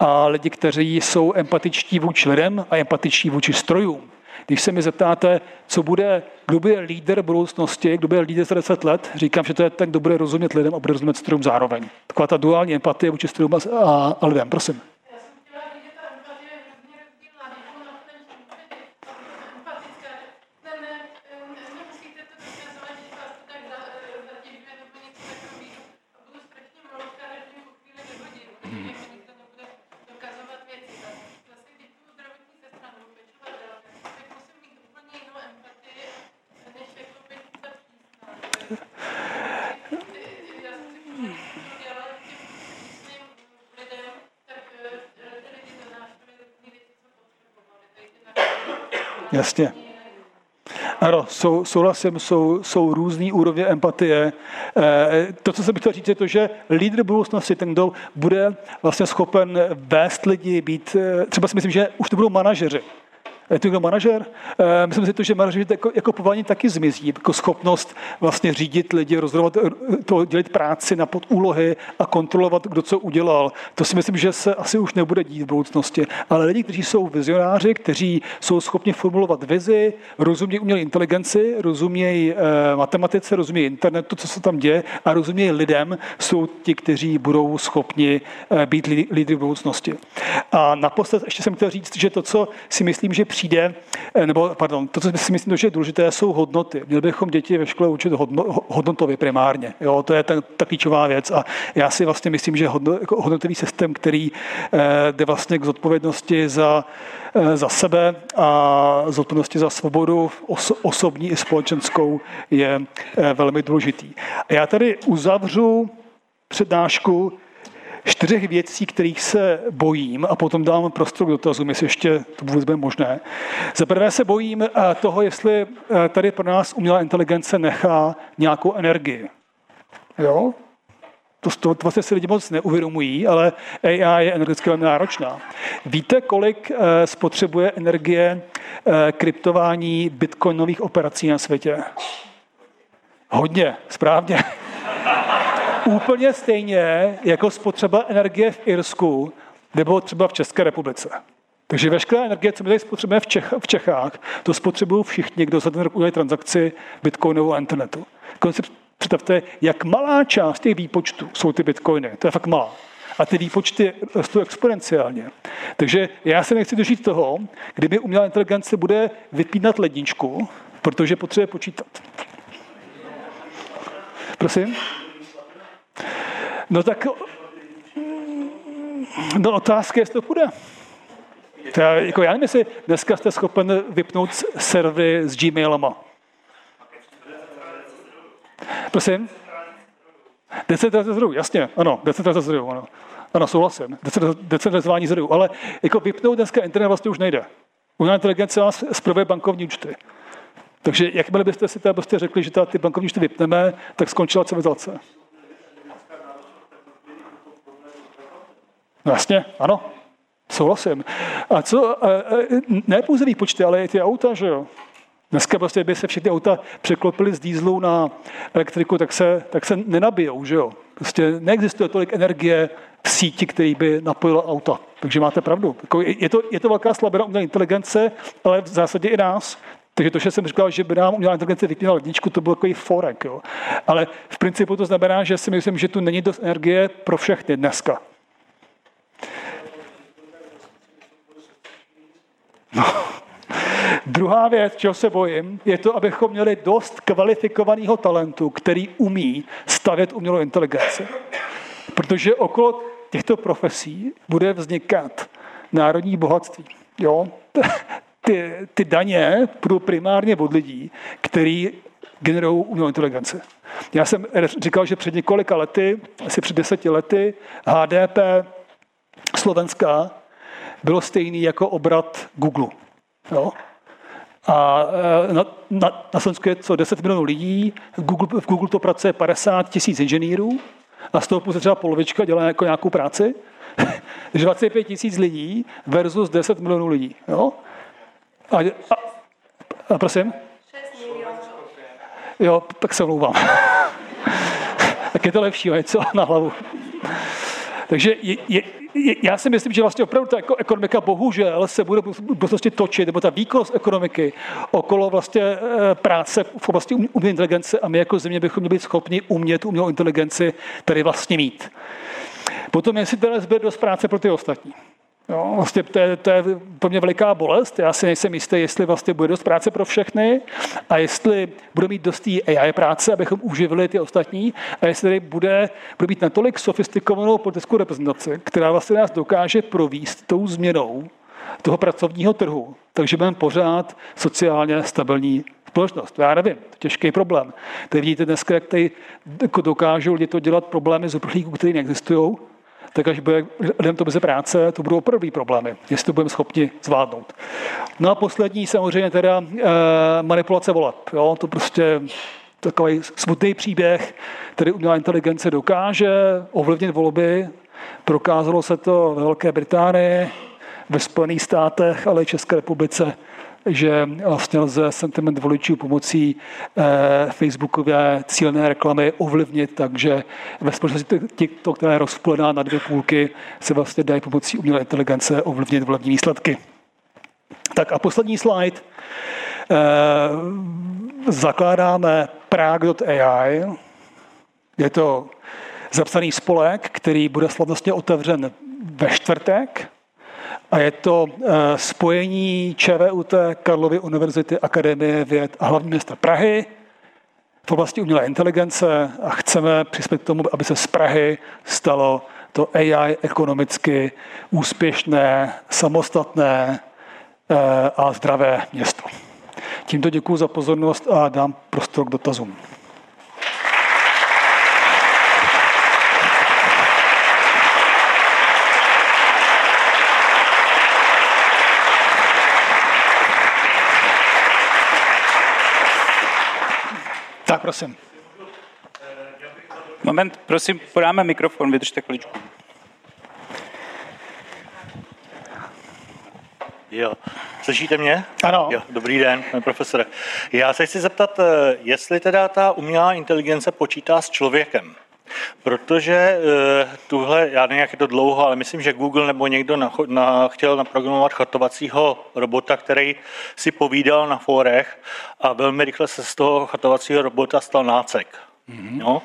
a lidi, kteří jsou empatičtí vůči lidem a empatičtí vůči strojům. Když se mi zeptáte, co bude, kdo bude líder budoucnosti, kdo bude líder za 10 let, říkám, že to je ten, kdo bude rozumět lidem a bude rozumět strojům zároveň. Taková ta duální empatie vůči strojům a, a lidem. Prosím. Jasně. Ano, sou, souhlasím, jsou, jsou různé úrovně empatie. E, to, co jsem chtěl říct, je to, že lídr budoucnosti, ten, kdo bude vlastně schopen vést lidi, být, eh, třeba si myslím, že už to budou manažeři. Je to někdo manažer? Eh, myslím si to, že manažer jako, jako povolání taky zmizí, jako schopnost vlastně řídit lidi, rozhodovat, eh, to, dělat práci na podúlohy a kontrolovat, kdo co udělal. To si myslím, že se asi už nebude dít v budoucnosti. Ale lidi, kteří jsou vizionáři, kteří jsou schopni formulovat vizi, rozumějí umělé inteligenci, rozumějí eh, matematice, rozumějí internetu, co se tam děje a rozumějí lidem, jsou ti, kteří budou schopni eh, být lídry v budoucnosti. A naposled ještě jsem chtěl říct, že to, co si myslím, že přijde, eh, nebo pardon, to, co si myslím, že je důležité, jsou hodnoty. Měli bychom děti ve škole učit hodno, hodnotově primárně. Jo, to je ta, ta klíčová věc. A já si vlastně myslím, že hodno, jako hodnotový systém, který eh, jde vlastně k zodpovědnosti za Eh, za sebe a zodpovědnosti za svobodu osobní i společenskou je velmi důležitý. A já tady uzavřu přednášku čtyřech věcí, kterých se bojím a potom dám prostor k dotazům, jestli ještě to vůbec bude možné. Za prvé se bojím eh, toho, jestli tady pro nás umělá inteligence nechá nějakou energii. Jo? To, to vlastně si lidi moc neuvědomují, ale AI je energeticky velmi náročná. Víte, kolik eh, spotřebuje energie eh, kryptování bitcoinových operací na světě? Hodně, správně. Úplně stejně jako spotřeba energie v Irsku nebo třeba v České republice. Takže veškerá energie, co my tady spotřebujeme v, Čech, v Čechách, to spotřebují všichni, kdo za ten rok udělají transakci bitcoinovou a internetu. Koncept Představte, jak malá část těch výpočtů jsou ty bitcoiny. To je fakt malá. A ty výpočty rostou exponenciálně. Takže já se nechci dožít toho, kdyby umělá inteligence bude vypínat ledničku, protože potřebuje počítat. Prosím? No tak no otázka je, jestli to půjde. To jako já nevím, jestli dneska jste schopen vypnout servery s Gmailama. Prosím? Decentralizace zdrojů, jasně, ano, decentralizace zdrojů, ano. Ano, souhlasím, decentralizování zdrojů, ale jako vypnout dneska internet vlastně už nejde. Umělá inteligence vás zpravuje bankovní účty. Takže jakmile byste si teda prostě řekli, že ty bankovní účty vypneme, tak skončila civilizace. Jasně, ano, souhlasím. A co, ne pouze výpočty, ale i ty auta, že jo? Dneska prostě, by se všechny auta překlopily z dýzlu na elektriku, tak se, tak se nenabijou, že jo? Prostě neexistuje tolik energie v síti, který by napojilo auta. Takže máte pravdu. Jako je, to, je to velká slabina umělé inteligence, ale v zásadě i nás. Takže to, že jsem říkal, že by nám umělá inteligence vypínala ledničku, to byl takový forek. Jo. Ale v principu to znamená, že si myslím, že tu není dost energie pro všechny dneska. No. Druhá věc, čeho se bojím, je to, abychom měli dost kvalifikovaného talentu, který umí stavět umělou inteligenci. Protože okolo těchto profesí bude vznikat národní bohatství. Jo? Ty, ty daně budou primárně od lidí, který generují umělou inteligenci. Já jsem říkal, že před několika lety, asi před deseti lety, HDP Slovenska bylo stejný jako obrat Google. Jo? A e, na, na, na Slovensku je co 10 milionů lidí, v Google, v Google to pracuje 50 tisíc inženýrů a z toho pouze třeba polovička dělá jako nějakou práci. Takže 25 tisíc lidí versus 10 milionů lidí. Jo? A, a, a prosím? Jo, tak se omlouvám. tak je to lepší, něco na hlavu. Takže je, je, já si myslím, že vlastně opravdu ta ekonomika bohužel se bude v budoucnosti točit, nebo ta výkonnost ekonomiky okolo vlastně eh, práce v oblasti umělé inteligence a my jako země bychom měli být schopni umět umělou inteligenci tady vlastně mít. Potom, jestli teda zbyde dost práce pro ty ostatní. Jo, vlastně to je, to je pro mě veliká bolest. Já si nejsem jistý, jestli vlastně bude dost práce pro všechny a jestli bude mít dost AI práce, abychom uživili ty ostatní a jestli tady bude, bude mít natolik sofistikovanou politickou reprezentaci, která vlastně nás dokáže províst tou změnou toho pracovního trhu, takže budeme pořád sociálně stabilní společnost. Já nevím, to je těžký problém. Tady vidíte dneska, jak tady dokážou lidi to dělat problémy z uprchlíků, které neexistují, tak až bude lidem to bez práce, to budou opravdu problémy, jestli to budeme schopni zvládnout. No a poslední samozřejmě teda e, manipulace voleb. Jo? To prostě takový smutný příběh, který umělá inteligence dokáže ovlivnit volby. Prokázalo se to ve Velké Británii, ve Spojených státech, ale i České republice že vlastně lze sentiment voličů pomocí eh, Facebookové cílené reklamy ovlivnit, takže ve společnosti TikTok, která je rozplená na dvě půlky, se vlastně dají pomocí umělé inteligence ovlivnit volební výsledky. Tak a poslední slide. Eh, zakládáme Prague.ai. Je to zapsaný spolek, který bude slavnostně otevřen ve čtvrtek. A je to eh, spojení ČVUT Karlovy univerzity Akademie věd a hlavní města Prahy v oblasti umělé inteligence a chceme přispět k tomu, aby se z Prahy stalo to AI ekonomicky úspěšné, samostatné eh, a zdravé město. Tímto děkuji za pozornost a dám prostor k dotazům. Prosím. Moment, prosím, podáme mikrofon, vydržte chviličku. Jo. Slyšíte mě? Ano. Jo, dobrý den, pane profesore. Já se chci zeptat, eh, jestli teda ta umělá inteligence počítá s člověkem. Protože eh, tuhle, já nevím, jak je to dlouho, ale myslím, že Google nebo někdo na, na, chtěl naprogramovat chatovacího robota, který si povídal na fórech a velmi rychle se z toho chatovacího robota stal nácek. Mm-hmm. No?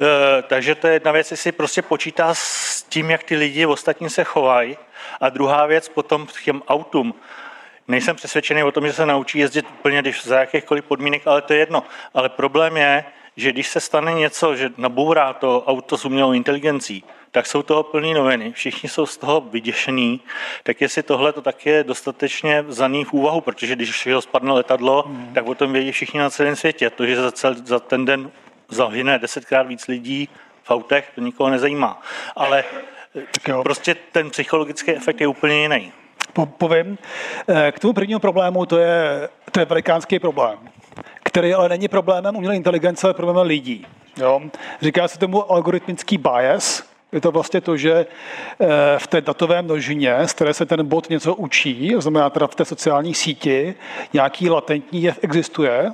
E, takže to je jedna věc, jestli prostě počítá s tím, jak ty lidi ostatní se chovají. A druhá věc potom k těm autům. Nejsem přesvědčený o tom, že se naučí jezdit úplně když za jakýchkoliv podmínek, ale to je jedno. Ale problém je, že když se stane něco, že nabourá to auto s umělou inteligencí, tak jsou toho plný noviny. Všichni jsou z toho vyděšení. Tak jestli tohle to tak je dostatečně zaný v úvahu, protože když ho spadne letadlo, mm. tak o tom vědí všichni na celém světě. To, že za, cel, za ten den zahyne desetkrát víc lidí v autech, to nikoho nezajímá. Ale prostě ten psychologický efekt je úplně jiný. Po, povím. Eh, k tomu prvnímu problému, to je, to je velikánský problém který ale není problémem umělé inteligence, ale problémem lidí. Jo? Říká se tomu algoritmický bias, je to vlastně to, že eh, v té datové množině, z které se ten bot něco učí, znamená teda v té sociální síti, nějaký latentní jev existuje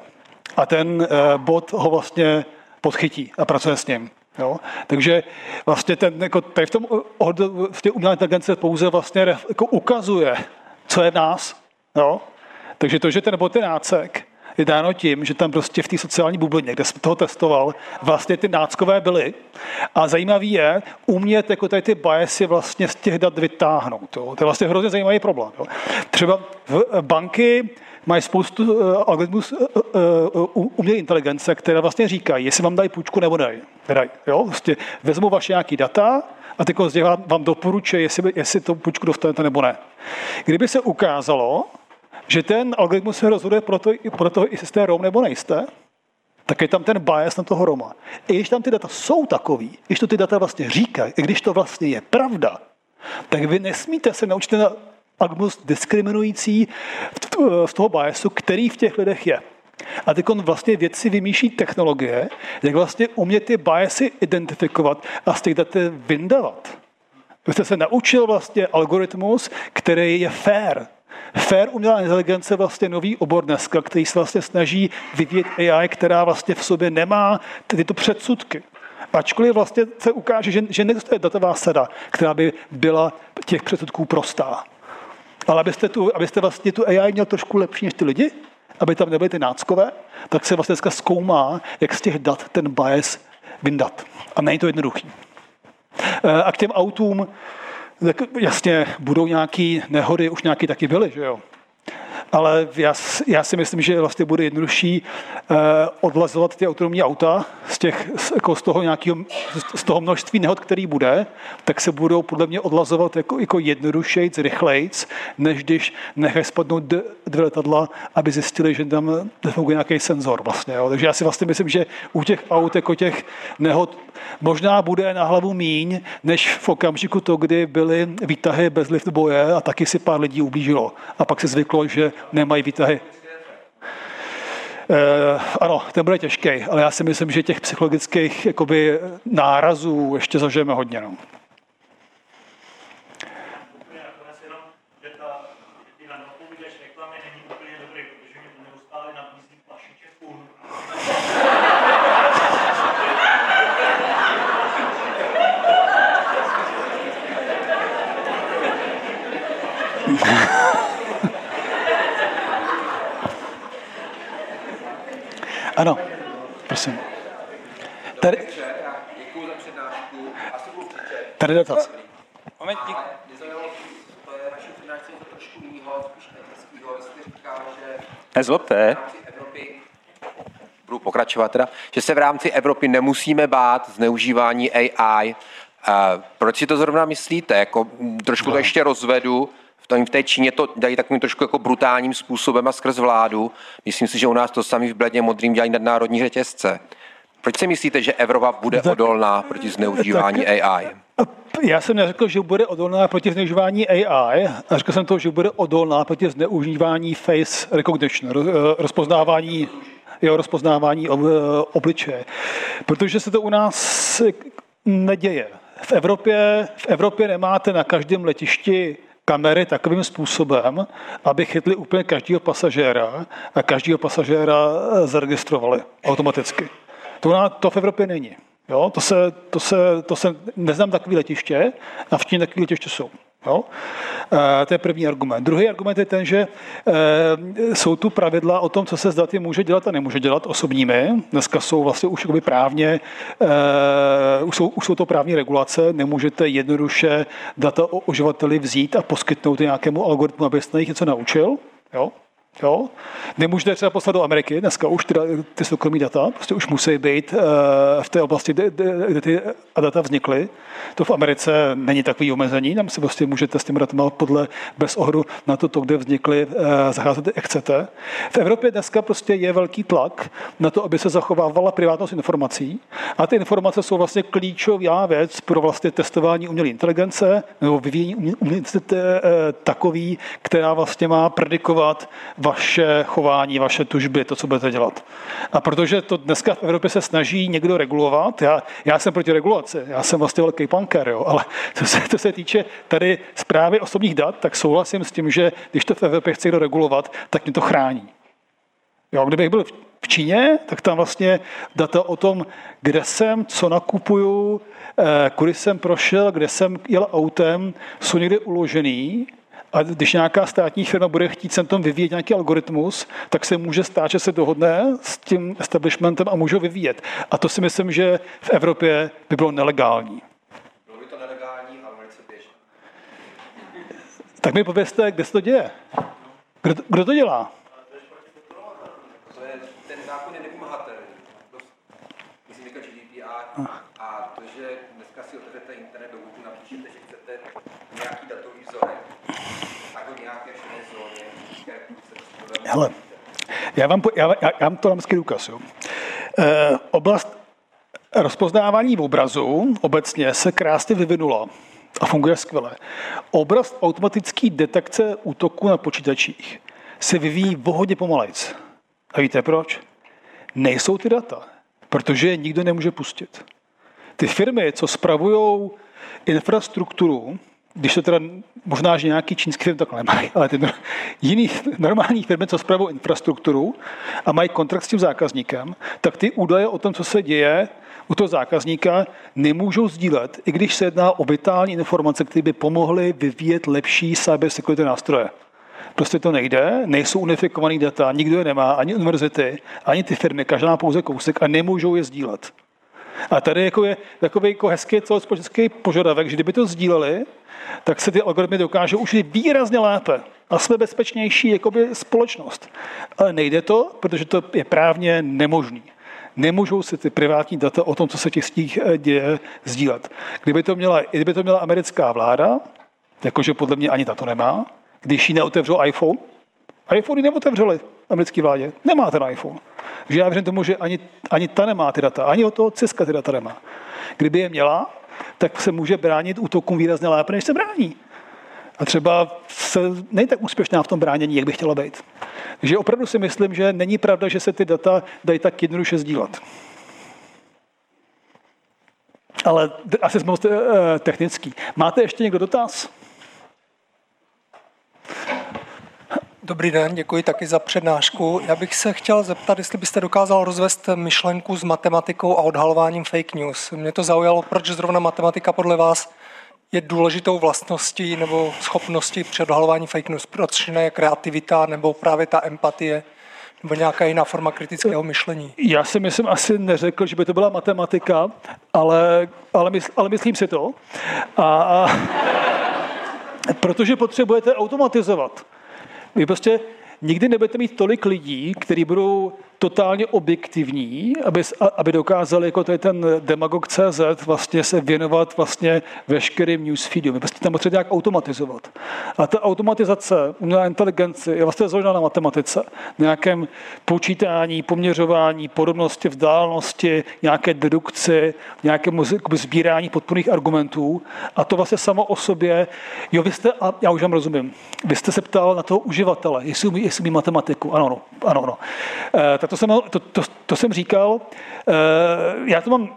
a ten eh, bot ho vlastně podchytí a pracuje s ním. Jo? Takže vlastně ten, jako tady v tom v té umělé inteligence pouze vlastně jako ukazuje, co je v nás. Jo? Takže to, že ten bot je nácek, je dáno tím, že tam prostě v té sociální bublině, kde jsem toho testoval, vlastně ty náckové byly. A zajímavý je umět jako tady ty biasy vlastně z těch dat vytáhnout. Jo. To je vlastně hrozně zajímavý problém. Jo. Třeba v banky mají spoustu uh, algoritmus uh, uh, umělé inteligence, které vlastně říkají, jestli vám dají půjčku nebo ne. Daj, jo? Vlastně vezmu vaše nějaký data a teď vám doporučuje, jestli, jestli to půjčku dostanete nebo ne. Kdyby se ukázalo, že ten algoritmus se rozhoduje pro to, pro to jestli jste Rom nebo nejste, tak je tam ten bias na toho Roma. I když tam ty data jsou takový, když to ty data vlastně říkají, i když to vlastně je pravda, tak vy nesmíte se naučit ten algoritmus diskriminující z toho biasu, který v těch lidech je. A teď vlastně vědci vymýšlí technologie, jak vlastně umět ty biasy identifikovat a z těch dat vyndavat. Vy jste se naučil vlastně algoritmus, který je fair, Fair umělá inteligence vlastně nový obor dneska, který se vlastně snaží vyvíjet AI, která vlastně v sobě nemá tyto předsudky. Ačkoliv vlastně se ukáže, že, že neexistuje datová sada, která by byla těch předsudků prostá. Ale abyste, tu, abyste vlastně tu AI měl trošku lepší než ty lidi, aby tam nebyly ty náckové, tak se vlastně dneska zkoumá, jak z těch dat ten bias vyndat. A není to jednoduchý. E, a k těm autům, jasně budou nějaké nehody, už nějaké taky byly, že jo ale já, já si myslím, že vlastně bude jednodušší eh, odlazovat ty autonomní auta z, těch, jako z, toho nějakého, z toho množství nehod, který bude, tak se budou podle mě odlazovat jako, jako jednodušejc, rychlejc, než když nechají spadnout dvě letadla, aby zjistili, že tam nefunguje nějaký senzor vlastně. Jo. Takže já si vlastně myslím, že u těch aut jako těch nehod možná bude na hlavu míň, než v okamžiku to, kdy byly výtahy bez lift boje a taky si pár lidí ublížilo. A pak se zvyklo, že nemají výtahy. Uh, eh, ano, ten bude těžký, ale já si myslím, že těch psychologických jakoby, nárazů ještě zažijeme hodně. No. Ano, prosím. Tady, Děkuji za přednášku. Asi budu křičet. tady dotaz. Moment, dík. Mě zaujalo, to je vaší přednášce něco trošku jiného, spíš etického. Vy jste říkal, že Nezlobte. Evropy budu pokračovat teda, že se v rámci Evropy nemusíme bát zneužívání AI. A proč si to zrovna myslíte? Jako, trošku to ještě rozvedu. V, té Číně to dají takovým trošku jako brutálním způsobem a skrz vládu. Myslím si, že u nás to sami v bledně modrým dělají nadnárodní řetězce. Proč si myslíte, že Evropa bude Tak- odolná proti zneužívání AI? Já jsem neřekl, že bude odolná proti zneužívání AI, a řekl jsem to, že bude odolná proti zneužívání face recognition, eh, rozpoznávání, jo, rozpoznávání eh, obličeje. Protože se to u nás neděje. V Evropě, v Evropě nemáte na každém letišti kamery takovým způsobem, aby chytli úplně každého pasažéra a každého pasažéra eh, zaregistrovali automaticky. To, nás- to v Evropě není. Jo, to, se, to, se, to se, neznám takový letiště, a v Číně takový letiště jsou. Jo? E, to je první argument. Druhý argument je ten, že e, jsou tu pravidla o tom, co se s daty může dělat a nemůže dělat osobními. Dneska jsou vlastně už právně, e, už, jsou, už jsou to právní regulace, nemůžete jednoduše data o uživateli vzít a poskytnout je nějakému algoritmu, aby jste na nich něco naučil. Jo? Jo? Nemůžete třeba poslat do Ameriky, dneska už teda ty soukromí data, prostě už musí být eh, v té oblasti, kde, kde ty data vznikly. To v Americe není takový omezení, tam si prostě můžete s těmi datama podle bez ohledu na to, to kde vznikly, eh, zacházet jak chcete. V Evropě dneska prostě je velký tlak na to, aby se zachovávala privátnost informací a ty informace jsou vlastně klíčová věc pro vlastně testování umělé inteligence nebo vyvíjení umělé eh, takový, která vlastně má predikovat vaše chování, vaše tužby, to, co budete dělat. A protože to dneska v Evropě se snaží někdo regulovat, já, já jsem proti regulaci, já jsem vlastně velký punker, jo, ale to se, to se týče tady zprávy osobních dat, tak souhlasím s tím, že když to v Evropě chce někdo regulovat, tak mě to chrání. Jo, kdybych byl v Číně, tak tam vlastně data o tom, kde jsem, co nakupuju, eh, kudy jsem prošel, kde jsem jel autem, jsou někde uložený a když nějaká státní firma bude chtít sem tom vyvíjet nějaký algoritmus, tak se může stát, že se dohodne s tím establishmentem a můžou vyvíjet. A to si myslím, že v Evropě by bylo nelegální. Bylo by to nelegální, ale velice běžné. Tak mi povězte, kde se to děje. Kdo, kdo to dělá? To je, ten zákon je nevymahatelný. Myslím, říkal GDPR. A to, že dneska si otevřete internet do Google, napíšete, že chcete nějaký datový vzorek, tak ho nějaké šedé zóně, které se to Hele, já vám, po- já, já, vám to dám důkaz. Jo. E, oblast rozpoznávání obrazu obecně se krásně vyvinula a funguje skvěle. Oblast automatické detekce útoku na počítačích se vyvíjí o hodně pomalejc. A víte proč? Nejsou ty data, protože je nikdo nemůže pustit. Ty firmy, co spravují infrastrukturu, když to teda možná, že nějaký čínský firmy takhle nemají, ale ty jiný normální firmy, co spravují infrastrukturu a mají kontrakt s tím zákazníkem, tak ty údaje o tom, co se děje u toho zákazníka, nemůžou sdílet, i když se jedná o vitální informace, které by pomohly vyvíjet lepší cybersecurity nástroje. Prostě to nejde, nejsou unifikované data, nikdo je nemá, ani univerzity, ani ty firmy, každá má pouze kousek a nemůžou je sdílet. A tady jako je takový jako hezký celospolečenský požadavek, že kdyby to sdíleli, tak se ty algoritmy dokážou už výrazně lépe a jsme bezpečnější jakoby společnost. Ale nejde to, protože to je právně nemožný. Nemůžou si ty privátní data o tom, co se těch sítích eh, děje, sdílet. Kdyby to měla, kdyby to měla americká vláda, jakože podle mě ani ta to nemá, když jí neotevřel iPhone, iPhone ji neotevřeli americké vládě. Nemá ten iPhone. Takže já věřím tomu, že ani, ani ta nemá ty data, ani od toho Ciska ty data nemá. Kdyby je měla, tak se může bránit útokům výrazně lépe, než se brání. A třeba se, není tak úspěšná v tom bránění, jak by chtěla být. Takže opravdu si myslím, že není pravda, že se ty data dají tak jednoduše sdílet. Ale asi jsme eh, technický. Máte ještě někdo dotaz? Dobrý den, děkuji taky za přednášku. Já bych se chtěl zeptat, jestli byste dokázal rozvést myšlenku s matematikou a odhalováním fake news. Mě to zaujalo, proč zrovna matematika podle vás je důležitou vlastností nebo schopností při odhalování fake news. Proč ne kreativita nebo právě ta empatie Nebo nějaká jiná forma kritického myšlení? Já si myslím, asi neřekl, že by to byla matematika, ale, ale, mysl, ale myslím si to. A, a, protože potřebujete automatizovat. Vy prostě nikdy nebudete mít tolik lidí, kteří budou totálně objektivní, aby, aby dokázali, jako je ten demagog CZ, vlastně se věnovat vlastně veškerým newsfeedům. Prostě tam potřebujete nějak automatizovat. A ta automatizace, umělá inteligence je vlastně založena na matematice. Na nějakém počítání, poměřování, podobnosti, vzdálenosti, nějaké dedukci, nějakému sbírání podporných argumentů. A to vlastně samo o sobě, jo, vy jste, a já už vám rozumím, vy jste se ptal na toho uživatele, jestli umí, jestli umí matematiku. Ano, ano, ano. ano. E, to jsem, to, to, to jsem říkal. Eh, já to mám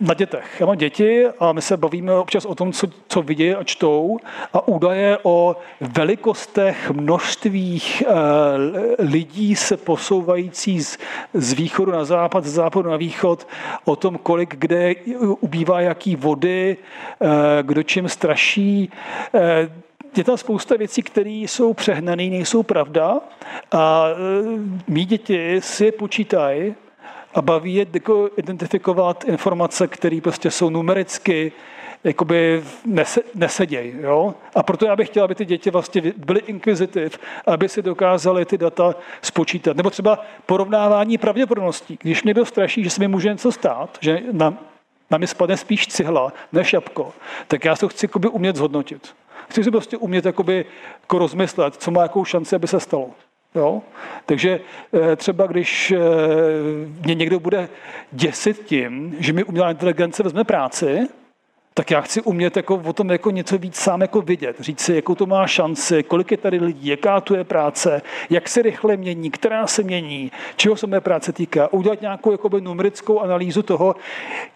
na dětech. Já mám děti a my se bavíme občas o tom, co, co vidí a čtou a údaje o velikostech, množstvích e, lidí se posouvající z, z východu na západ, z západu na východ, o tom, kolik kde ubývá jaký vody, e, kdo čím straší. E, je tam spousta věcí, které jsou přehnané, nejsou pravda a e, mý děti si je počítají a baví je jako identifikovat informace, které prostě jsou numericky jakoby nese, neseděj. Jo? A proto já bych chtěl, aby ty děti vlastně byly inkvizitiv, aby si dokázali ty data spočítat. Nebo třeba porovnávání pravděpodobností. Když mě někdo straší, že se mi může něco stát, že na, na mě spadne spíš cihla než jabko, tak já to chci umět zhodnotit. Chci si prostě umět jakoby, jako rozmyslet, co má jakou šanci, aby se stalo. Jo? Takže eh, třeba když eh, mě někdo bude děsit tím, že mi umělá inteligence vezme práci, tak já chci umět jako o tom jako něco víc sám jako vidět. Říct si, jakou to má šanci, kolik je tady lidí, jaká tu je práce, jak se rychle mění, která se mění, čeho se mé práce týká. Udělat nějakou jakoby, numerickou analýzu toho,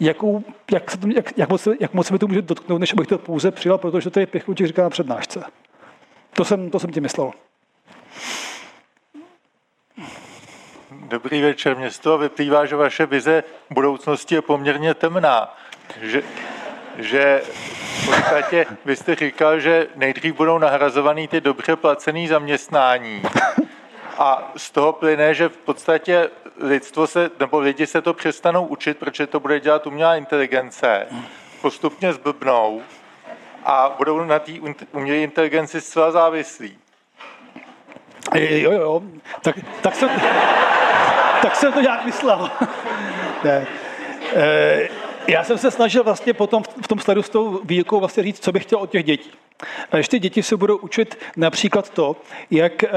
jakou, jak, jak, jak, moc, jak moc se mi to může dotknout, než abych to pouze přijal, protože to je pěchutě říká na přednášce. To jsem, to jsem ti myslel. Dobrý večer. Toho vyplývá, že vaše vize budoucnosti je poměrně temná. Že, že v podstatě vy jste říkal, že nejdřív budou nahrazovaný ty dobře placený zaměstnání a z toho plyne, že v podstatě lidstvo se, nebo lidi se to přestanou učit, protože to bude dělat umělá inteligence, postupně zblbnou a budou na té umělé inteligenci zcela závislí. Jo, jo. Tak, tak, jsem, tak jsem to nějak myslel. ne. E, já jsem se snažil vlastně potom v tom sledu s tou výukou vlastně říct, co bych chtěl od těch dětí. Když ty děti se budou učit například to, jak eh,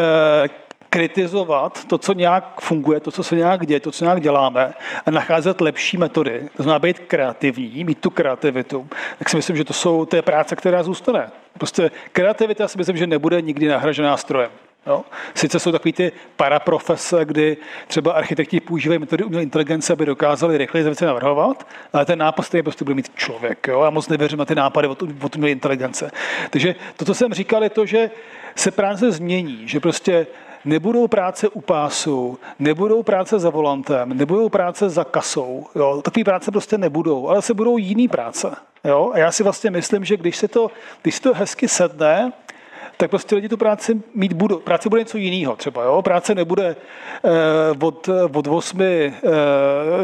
kritizovat to, co nějak funguje, to, co se nějak děje, to, co nějak děláme a nacházet lepší metody. To znamená být kreativní, mít tu kreativitu. Tak si myslím, že to jsou té práce, která zůstane. Prostě kreativita si myslím, že nebude nikdy nahražená strojem. Jo? Sice jsou takové ty paraprofese, kdy třeba architekti používají metody umělé inteligence, aby dokázali rychleji věci navrhovat, ale ten nápad stejně prostě bude mít člověk. Jo? Já moc nevěřím na ty nápady od, od umělé inteligence. Takže to, co jsem říkal, je to, že se práce změní, že prostě nebudou práce u pásu, nebudou práce za volantem, nebudou práce za kasou. Jo? Takové práce prostě nebudou, ale se budou jiný práce. Jo? A já si vlastně myslím, že když se to, když se to hezky sedne, tak prostě lidi tu práci mít budou. Práce bude něco jiného třeba. Jo? Práce nebude eh, od, od 8 eh,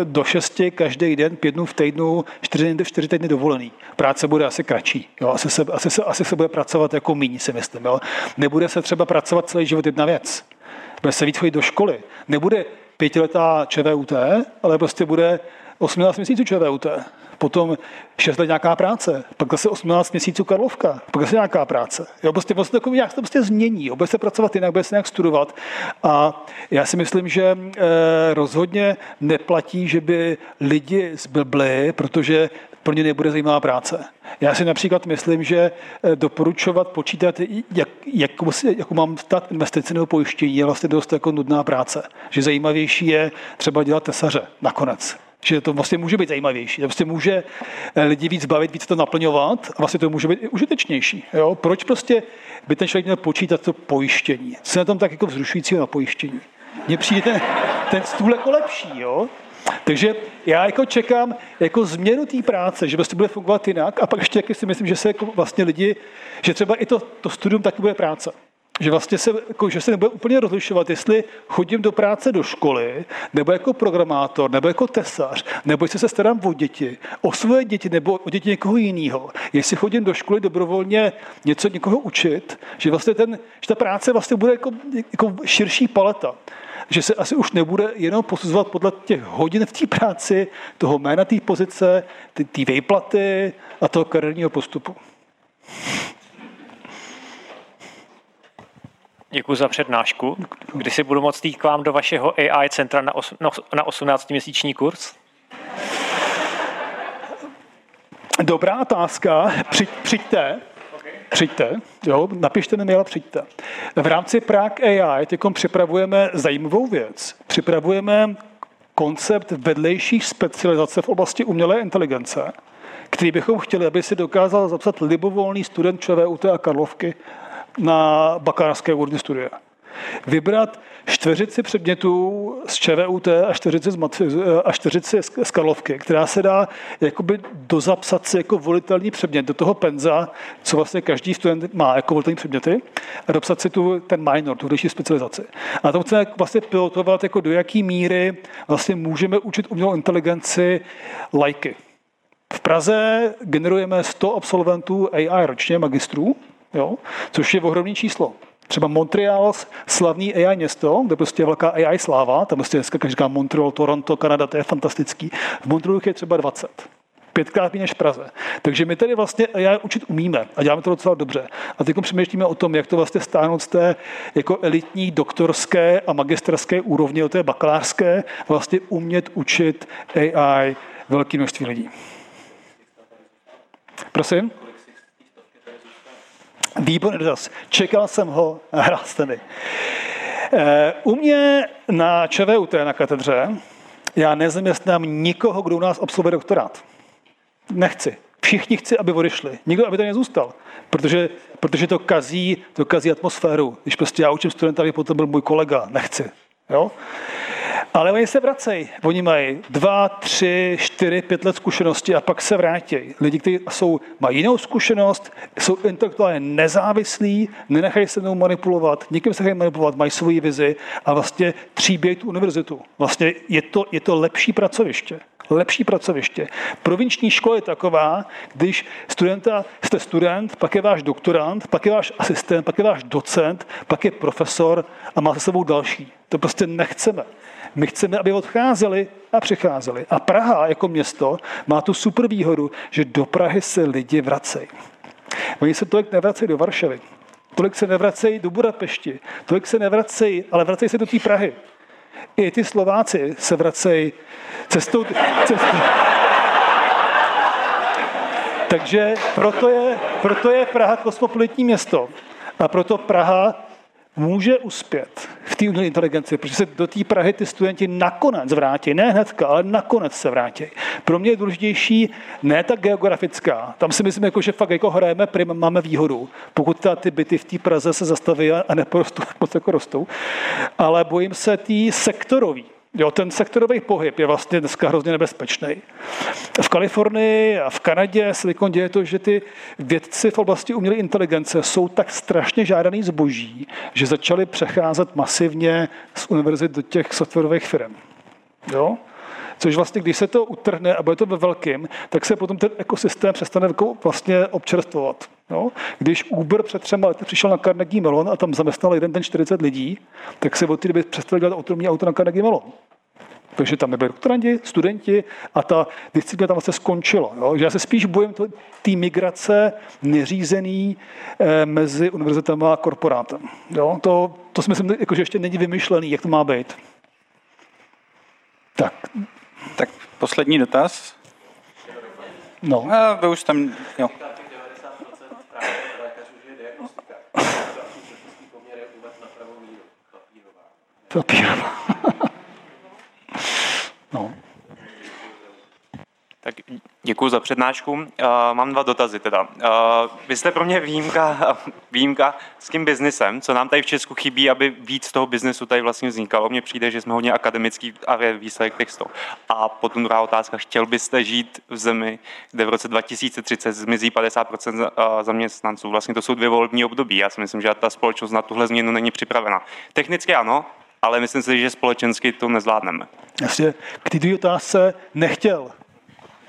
do 6 každý den, pět dnů v týdnu, čtyři, čtyři týdny dovolený. Práce bude asi kratší. Jo? Asi, se, asi, se, asi se bude pracovat jako míň, si myslím. Jo? Nebude se třeba pracovat celý život jedna věc. Bude se víc chodit do školy. Nebude pětiletá ČVUT, ale prostě bude 18 měsíců ČVUT potom 6 let nějaká práce, pak zase 18 měsíců Karlovka, pak zase nějaká práce. Jo, prostě vlastně takový nějak se to prostě změní, jo, bude se pracovat jinak, bude se nějak studovat. A já si myslím, že e, rozhodně neplatí, že by lidi zblbli, protože pro ně nebude zajímavá práce. Já si například myslím, že eh, doporučovat počítat, jak, jak, jak mám stát investici nebo pojištění, je vlastně dost jako nudná práce. Že zajímavější je třeba dělat tesaře nakonec že to vlastně může být zajímavější. To vlastně může eh, lidi víc bavit, víc to naplňovat a vlastně to může být i užitečnější. Jo? Proč prostě by ten člověk měl počítat to pojištění? Co je na tom tak jako vzrušujícího na pojištění? Mně přijde ten, ten stůl jako lepší. Jo? Takže já jako čekám jako změnu té práce, že vlastně bude fungovat jinak a pak ještě taky si myslím, že se jako vlastně lidi, že třeba i to, to studium taky bude práce. Že vlastně se, jako, že se nebude úplně rozlišovat, jestli chodím do práce do školy, nebo jako programátor, nebo jako tesař, nebo jestli se starám o děti, o svoje děti, nebo o děti někoho jiného. Jestli chodím do školy dobrovolně něco někoho učit, že vlastně ten, že ta práce vlastně bude jako, jako širší paleta že se asi už nebude jenom posuzovat podle těch hodin v té práci, toho jména té pozice, té výplaty a toho kariérního postupu. Děkuji za přednášku. Kdy si budu moct jít k vám do vašeho AI centra na, os, na 18-měsíční kurz? Dobrá otázka. Při, přijďte. Přijďte, jo, napište mi mail a přijďte. V rámci Prague AI teď připravujeme zajímavou věc. Připravujeme koncept vedlejších specializace v oblasti umělé inteligence, který bychom chtěli, aby si dokázal zapsat libovolný student ČVUT a Karlovky na bakalářské úrovni studia. Vybrat čtveřici předmětů z ČVUT a čtveřici z, mat, a čtveřici z Karlovky, která se dá jakoby dozapsat si jako volitelný předmět do toho penza, co vlastně každý student má jako volitelný předměty, a dopsat si tu, ten minor, tu další specializaci. A to chceme vlastně pilotovat, jako do jaký míry vlastně můžeme učit umělou inteligenci lajky. V Praze generujeme 100 absolventů AI ročně, magistrů, jo? což je ohromné číslo. Třeba Montreal, slavný AI město, kde prostě je velká AI sláva, tam prostě dneska říká Montreal, Toronto, Kanada, to je fantastický. V Montrealu je třeba 20 pětkrát méně než v Praze. Takže my tady vlastně AI učit umíme a děláme to docela dobře. A teď přemýšlíme o tom, jak to vlastně stáhnout z té jako elitní doktorské a magisterské úrovně, o té bakalářské, vlastně umět učit AI velké množství lidí. Prosím? Výborný dotaz. Čekal jsem ho hrál jste mi. U mě na ČVUT, na katedře, já nezaměstnám nikoho, kdo u nás absolvuje doktorát. Nechci. Všichni chci, aby odešli. Nikdo, aby to nezůstal. Protože, protože to, kazí, to kazí atmosféru. Když prostě já učím studenta, aby potom byl můj kolega. Nechci. Jo? Ale oni se vracejí. Oni mají dva, tři, čtyři, pět let zkušenosti a pak se vrátí. Lidi, kteří jsou, mají jinou zkušenost, jsou intelektuálně nezávislí, nenechají se mnou manipulovat, nikým se nechají manipulovat, mají svoji vizi a vlastně tříbějí tu univerzitu. Vlastně je to, je to lepší pracoviště lepší pracoviště. Provinční škola je taková, když studenta, jste student, pak je váš doktorant, pak je váš asistent, pak je váš docent, pak je profesor a máte sebou další. To prostě nechceme. My chceme, aby odcházeli a přicházeli. A Praha jako město má tu super výhodu, že do Prahy se lidi vracejí. Oni se tolik nevracejí do Varšavy, tolik se nevracejí do Budapešti, tolik se nevracejí, ale vracejí se do té Prahy. I ty Slováci se vracejí cestou... cestou. Takže proto je, proto je Praha kosmopolitní město. A proto Praha může uspět v té umělé inteligenci, protože se do té Prahy ty studenti nakonec vrátí, ne hnedka, ale nakonec se vrátí. Pro mě je důležitější ne ta geografická, tam si myslím, jako, že fakt jako hrajeme prim, máme výhodu, pokud ta, ty byty v té Praze se zastaví a neporostou, moc jako rostou, ale bojím se té sektorový, Jo, ten sektorový pohyb je vlastně dneska hrozně nebezpečný. V Kalifornii a v Kanadě se děje to, že ty vědci v oblasti umělé inteligence jsou tak strašně žádaný zboží, že začali přecházet masivně z univerzit do těch softwarových firm. Jo? Což vlastně, když se to utrhne a bude to ve velkým, tak se potom ten ekosystém přestane jako vlastně občerstvovat. No? Když Uber před třema lety přišel na Carnegie Mellon a tam zaměstnal jeden den 40 lidí, tak se od té doby přestali dělat autonomní auto na Carnegie Mellon. Takže tam nebyli doktorandi, studenti a ta disciplína tam vlastně skončila. Jo? Že já se spíš bojím té migrace neřízený eh, mezi univerzitami a korporátem. Jo? To, to si myslím, jako, že ještě není vymyšlený, jak to má být. Tak. Tak poslední dotaz. No. A vy už tam, jo. Papírová. no. Tak děkuji za přednášku. Uh, mám dva dotazy teda. Uh, vy jste pro mě výjimka, výjimka s tím biznesem, co nám tady v Česku chybí, aby víc toho biznesu tady vlastně vznikalo. Mně přijde, že jsme hodně akademický a výsledek textu. A potom druhá otázka, chtěl byste žít v zemi, kde v roce 2030 zmizí 50% zaměstnanců. Vlastně to jsou dvě volební období. Já si myslím, že ta společnost na tuhle změnu není připravena. Technicky ano, ale myslím si, že společensky to nezvládneme. Jasně, k té otázce nechtěl.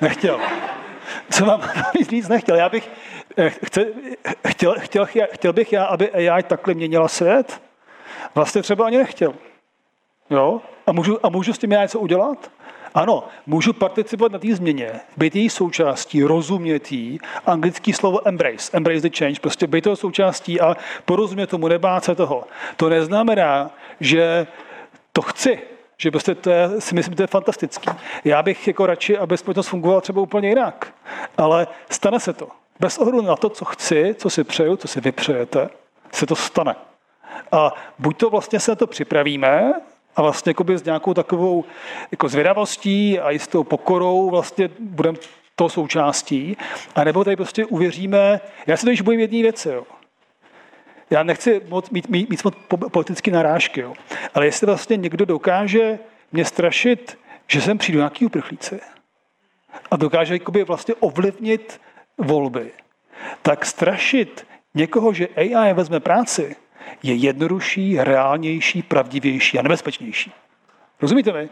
Nechtěl. Co mám říct, nechtěl. Já bych, eh, chce, chtěl, chtěl, chtěl bych já, aby AI takhle měnila svět? Vlastně třeba ani nechtěl. Jo? A můžu, a můžu s tím já něco udělat? Ano, můžu participovat na té změně, být její součástí, rozumět jí, anglický slovo embrace, embrace the change, prostě být toho součástí a porozumět tomu, nebát se toho. To neznamená, že to chci, že prostě to je, si myslím, to je fantastický. Já bych jako radši, aby společnost fungovala třeba úplně jinak, ale stane se to. Bez ohledu na to, co chci, co si přeju, co si vypřejete, se to stane. A buď to vlastně se na to připravíme, a vlastně jakoby s nějakou takovou jako zvědavostí a jistou pokorou vlastně budeme to součástí, a nebo tady prostě uvěříme, já se to již bojím jedné věci, jo. Já nechci moc, mít, mít, mít moc politické narážky, jo. ale jestli vlastně někdo dokáže mě strašit, že sem přijdu nějaký uprchlíci a dokáže jakoby vlastně ovlivnit volby, tak strašit někoho, že AI vezme práci, je jednodušší, reálnější, pravdivější a nebezpečnější. Rozumíte mi?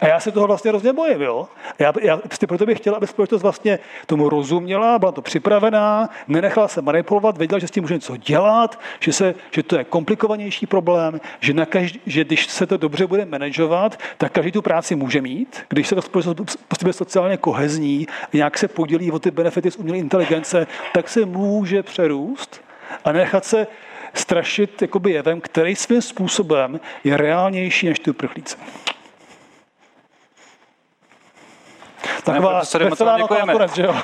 A já se toho vlastně hrozně bojím, jo? Já, já prostě proto bych chtěla, aby společnost vlastně tomu rozuměla, byla to připravená, nenechala se manipulovat, věděla, že s tím může něco dělat, že, se, že to je komplikovanější problém, že, na každý, že když se to dobře bude manažovat, tak každý tu práci může mít. Když se to společnost prostě sociálně kohezní, nějak se podělí o ty benefity z umělé inteligence, tak se může přerůst a nechat se strašit jakoby jevem, který svým způsobem je reálnější než ty uprchlíci. Taková veselá nakonec, že jo?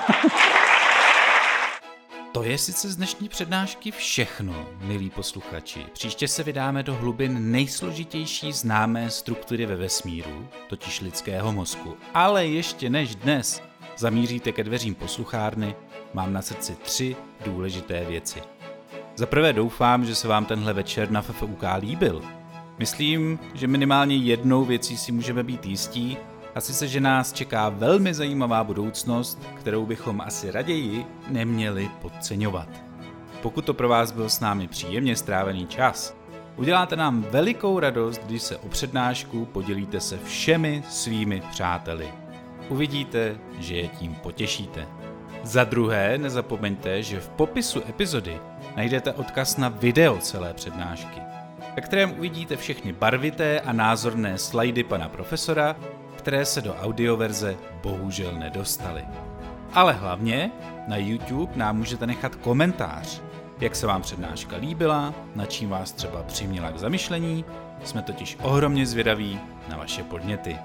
To je sice z dnešní přednášky všechno, milí posluchači. Příště se vydáme do hlubin nejsložitější známé struktury ve vesmíru, totiž lidského mozku. Ale ještě než dnes zamíříte ke dveřím posluchárny, mám na srdci tři důležité věci. Za prvé doufám, že se vám tenhle večer na FFUK líbil. Myslím, že minimálně jednou věcí si můžeme být jistí, a sice, že nás čeká velmi zajímavá budoucnost, kterou bychom asi raději neměli podceňovat. Pokud to pro vás byl s námi příjemně strávený čas, uděláte nám velikou radost, když se o přednášku podělíte se všemi svými přáteli. Uvidíte, že je tím potěšíte. Za druhé, nezapomeňte, že v popisu epizody najdete odkaz na video celé přednášky, ve kterém uvidíte všechny barvité a názorné slajdy pana profesora, které se do audioverze bohužel nedostaly. Ale hlavně na YouTube nám můžete nechat komentář, jak se vám přednáška líbila, na čím vás třeba přiměla k zamyšlení, jsme totiž ohromně zvědaví na vaše podněty.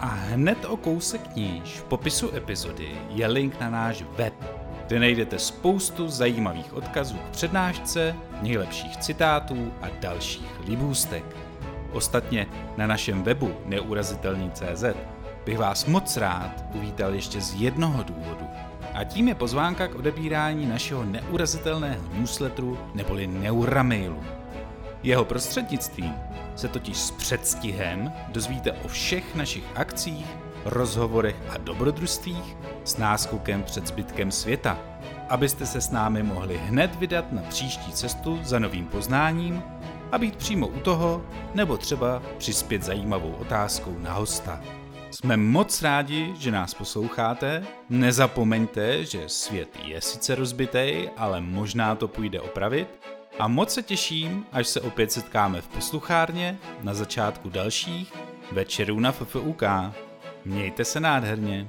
A hned o kousek níž v popisu epizody je link na náš web, kde najdete spoustu zajímavých odkazů k přednášce, nejlepších citátů a dalších libůstek. Ostatně na našem webu neurazitelný.cz bych vás moc rád uvítal ještě z jednoho důvodu. A tím je pozvánka k odebírání našeho neurazitelného newsletteru neboli Neuramailu. Jeho prostřednictvím se totiž s předstihem dozvíte o všech našich akcích, rozhovorech a dobrodružstvích s náskokem před zbytkem světa, abyste se s námi mohli hned vydat na příští cestu za novým poznáním a být přímo u toho, nebo třeba přispět zajímavou otázkou na hosta. Jsme moc rádi, že nás posloucháte. Nezapomeňte, že svět je sice rozbitý, ale možná to půjde opravit. A moc se těším, až se opět setkáme v posluchárně na začátku dalších večerů na FFUK. Mějte se nádherně.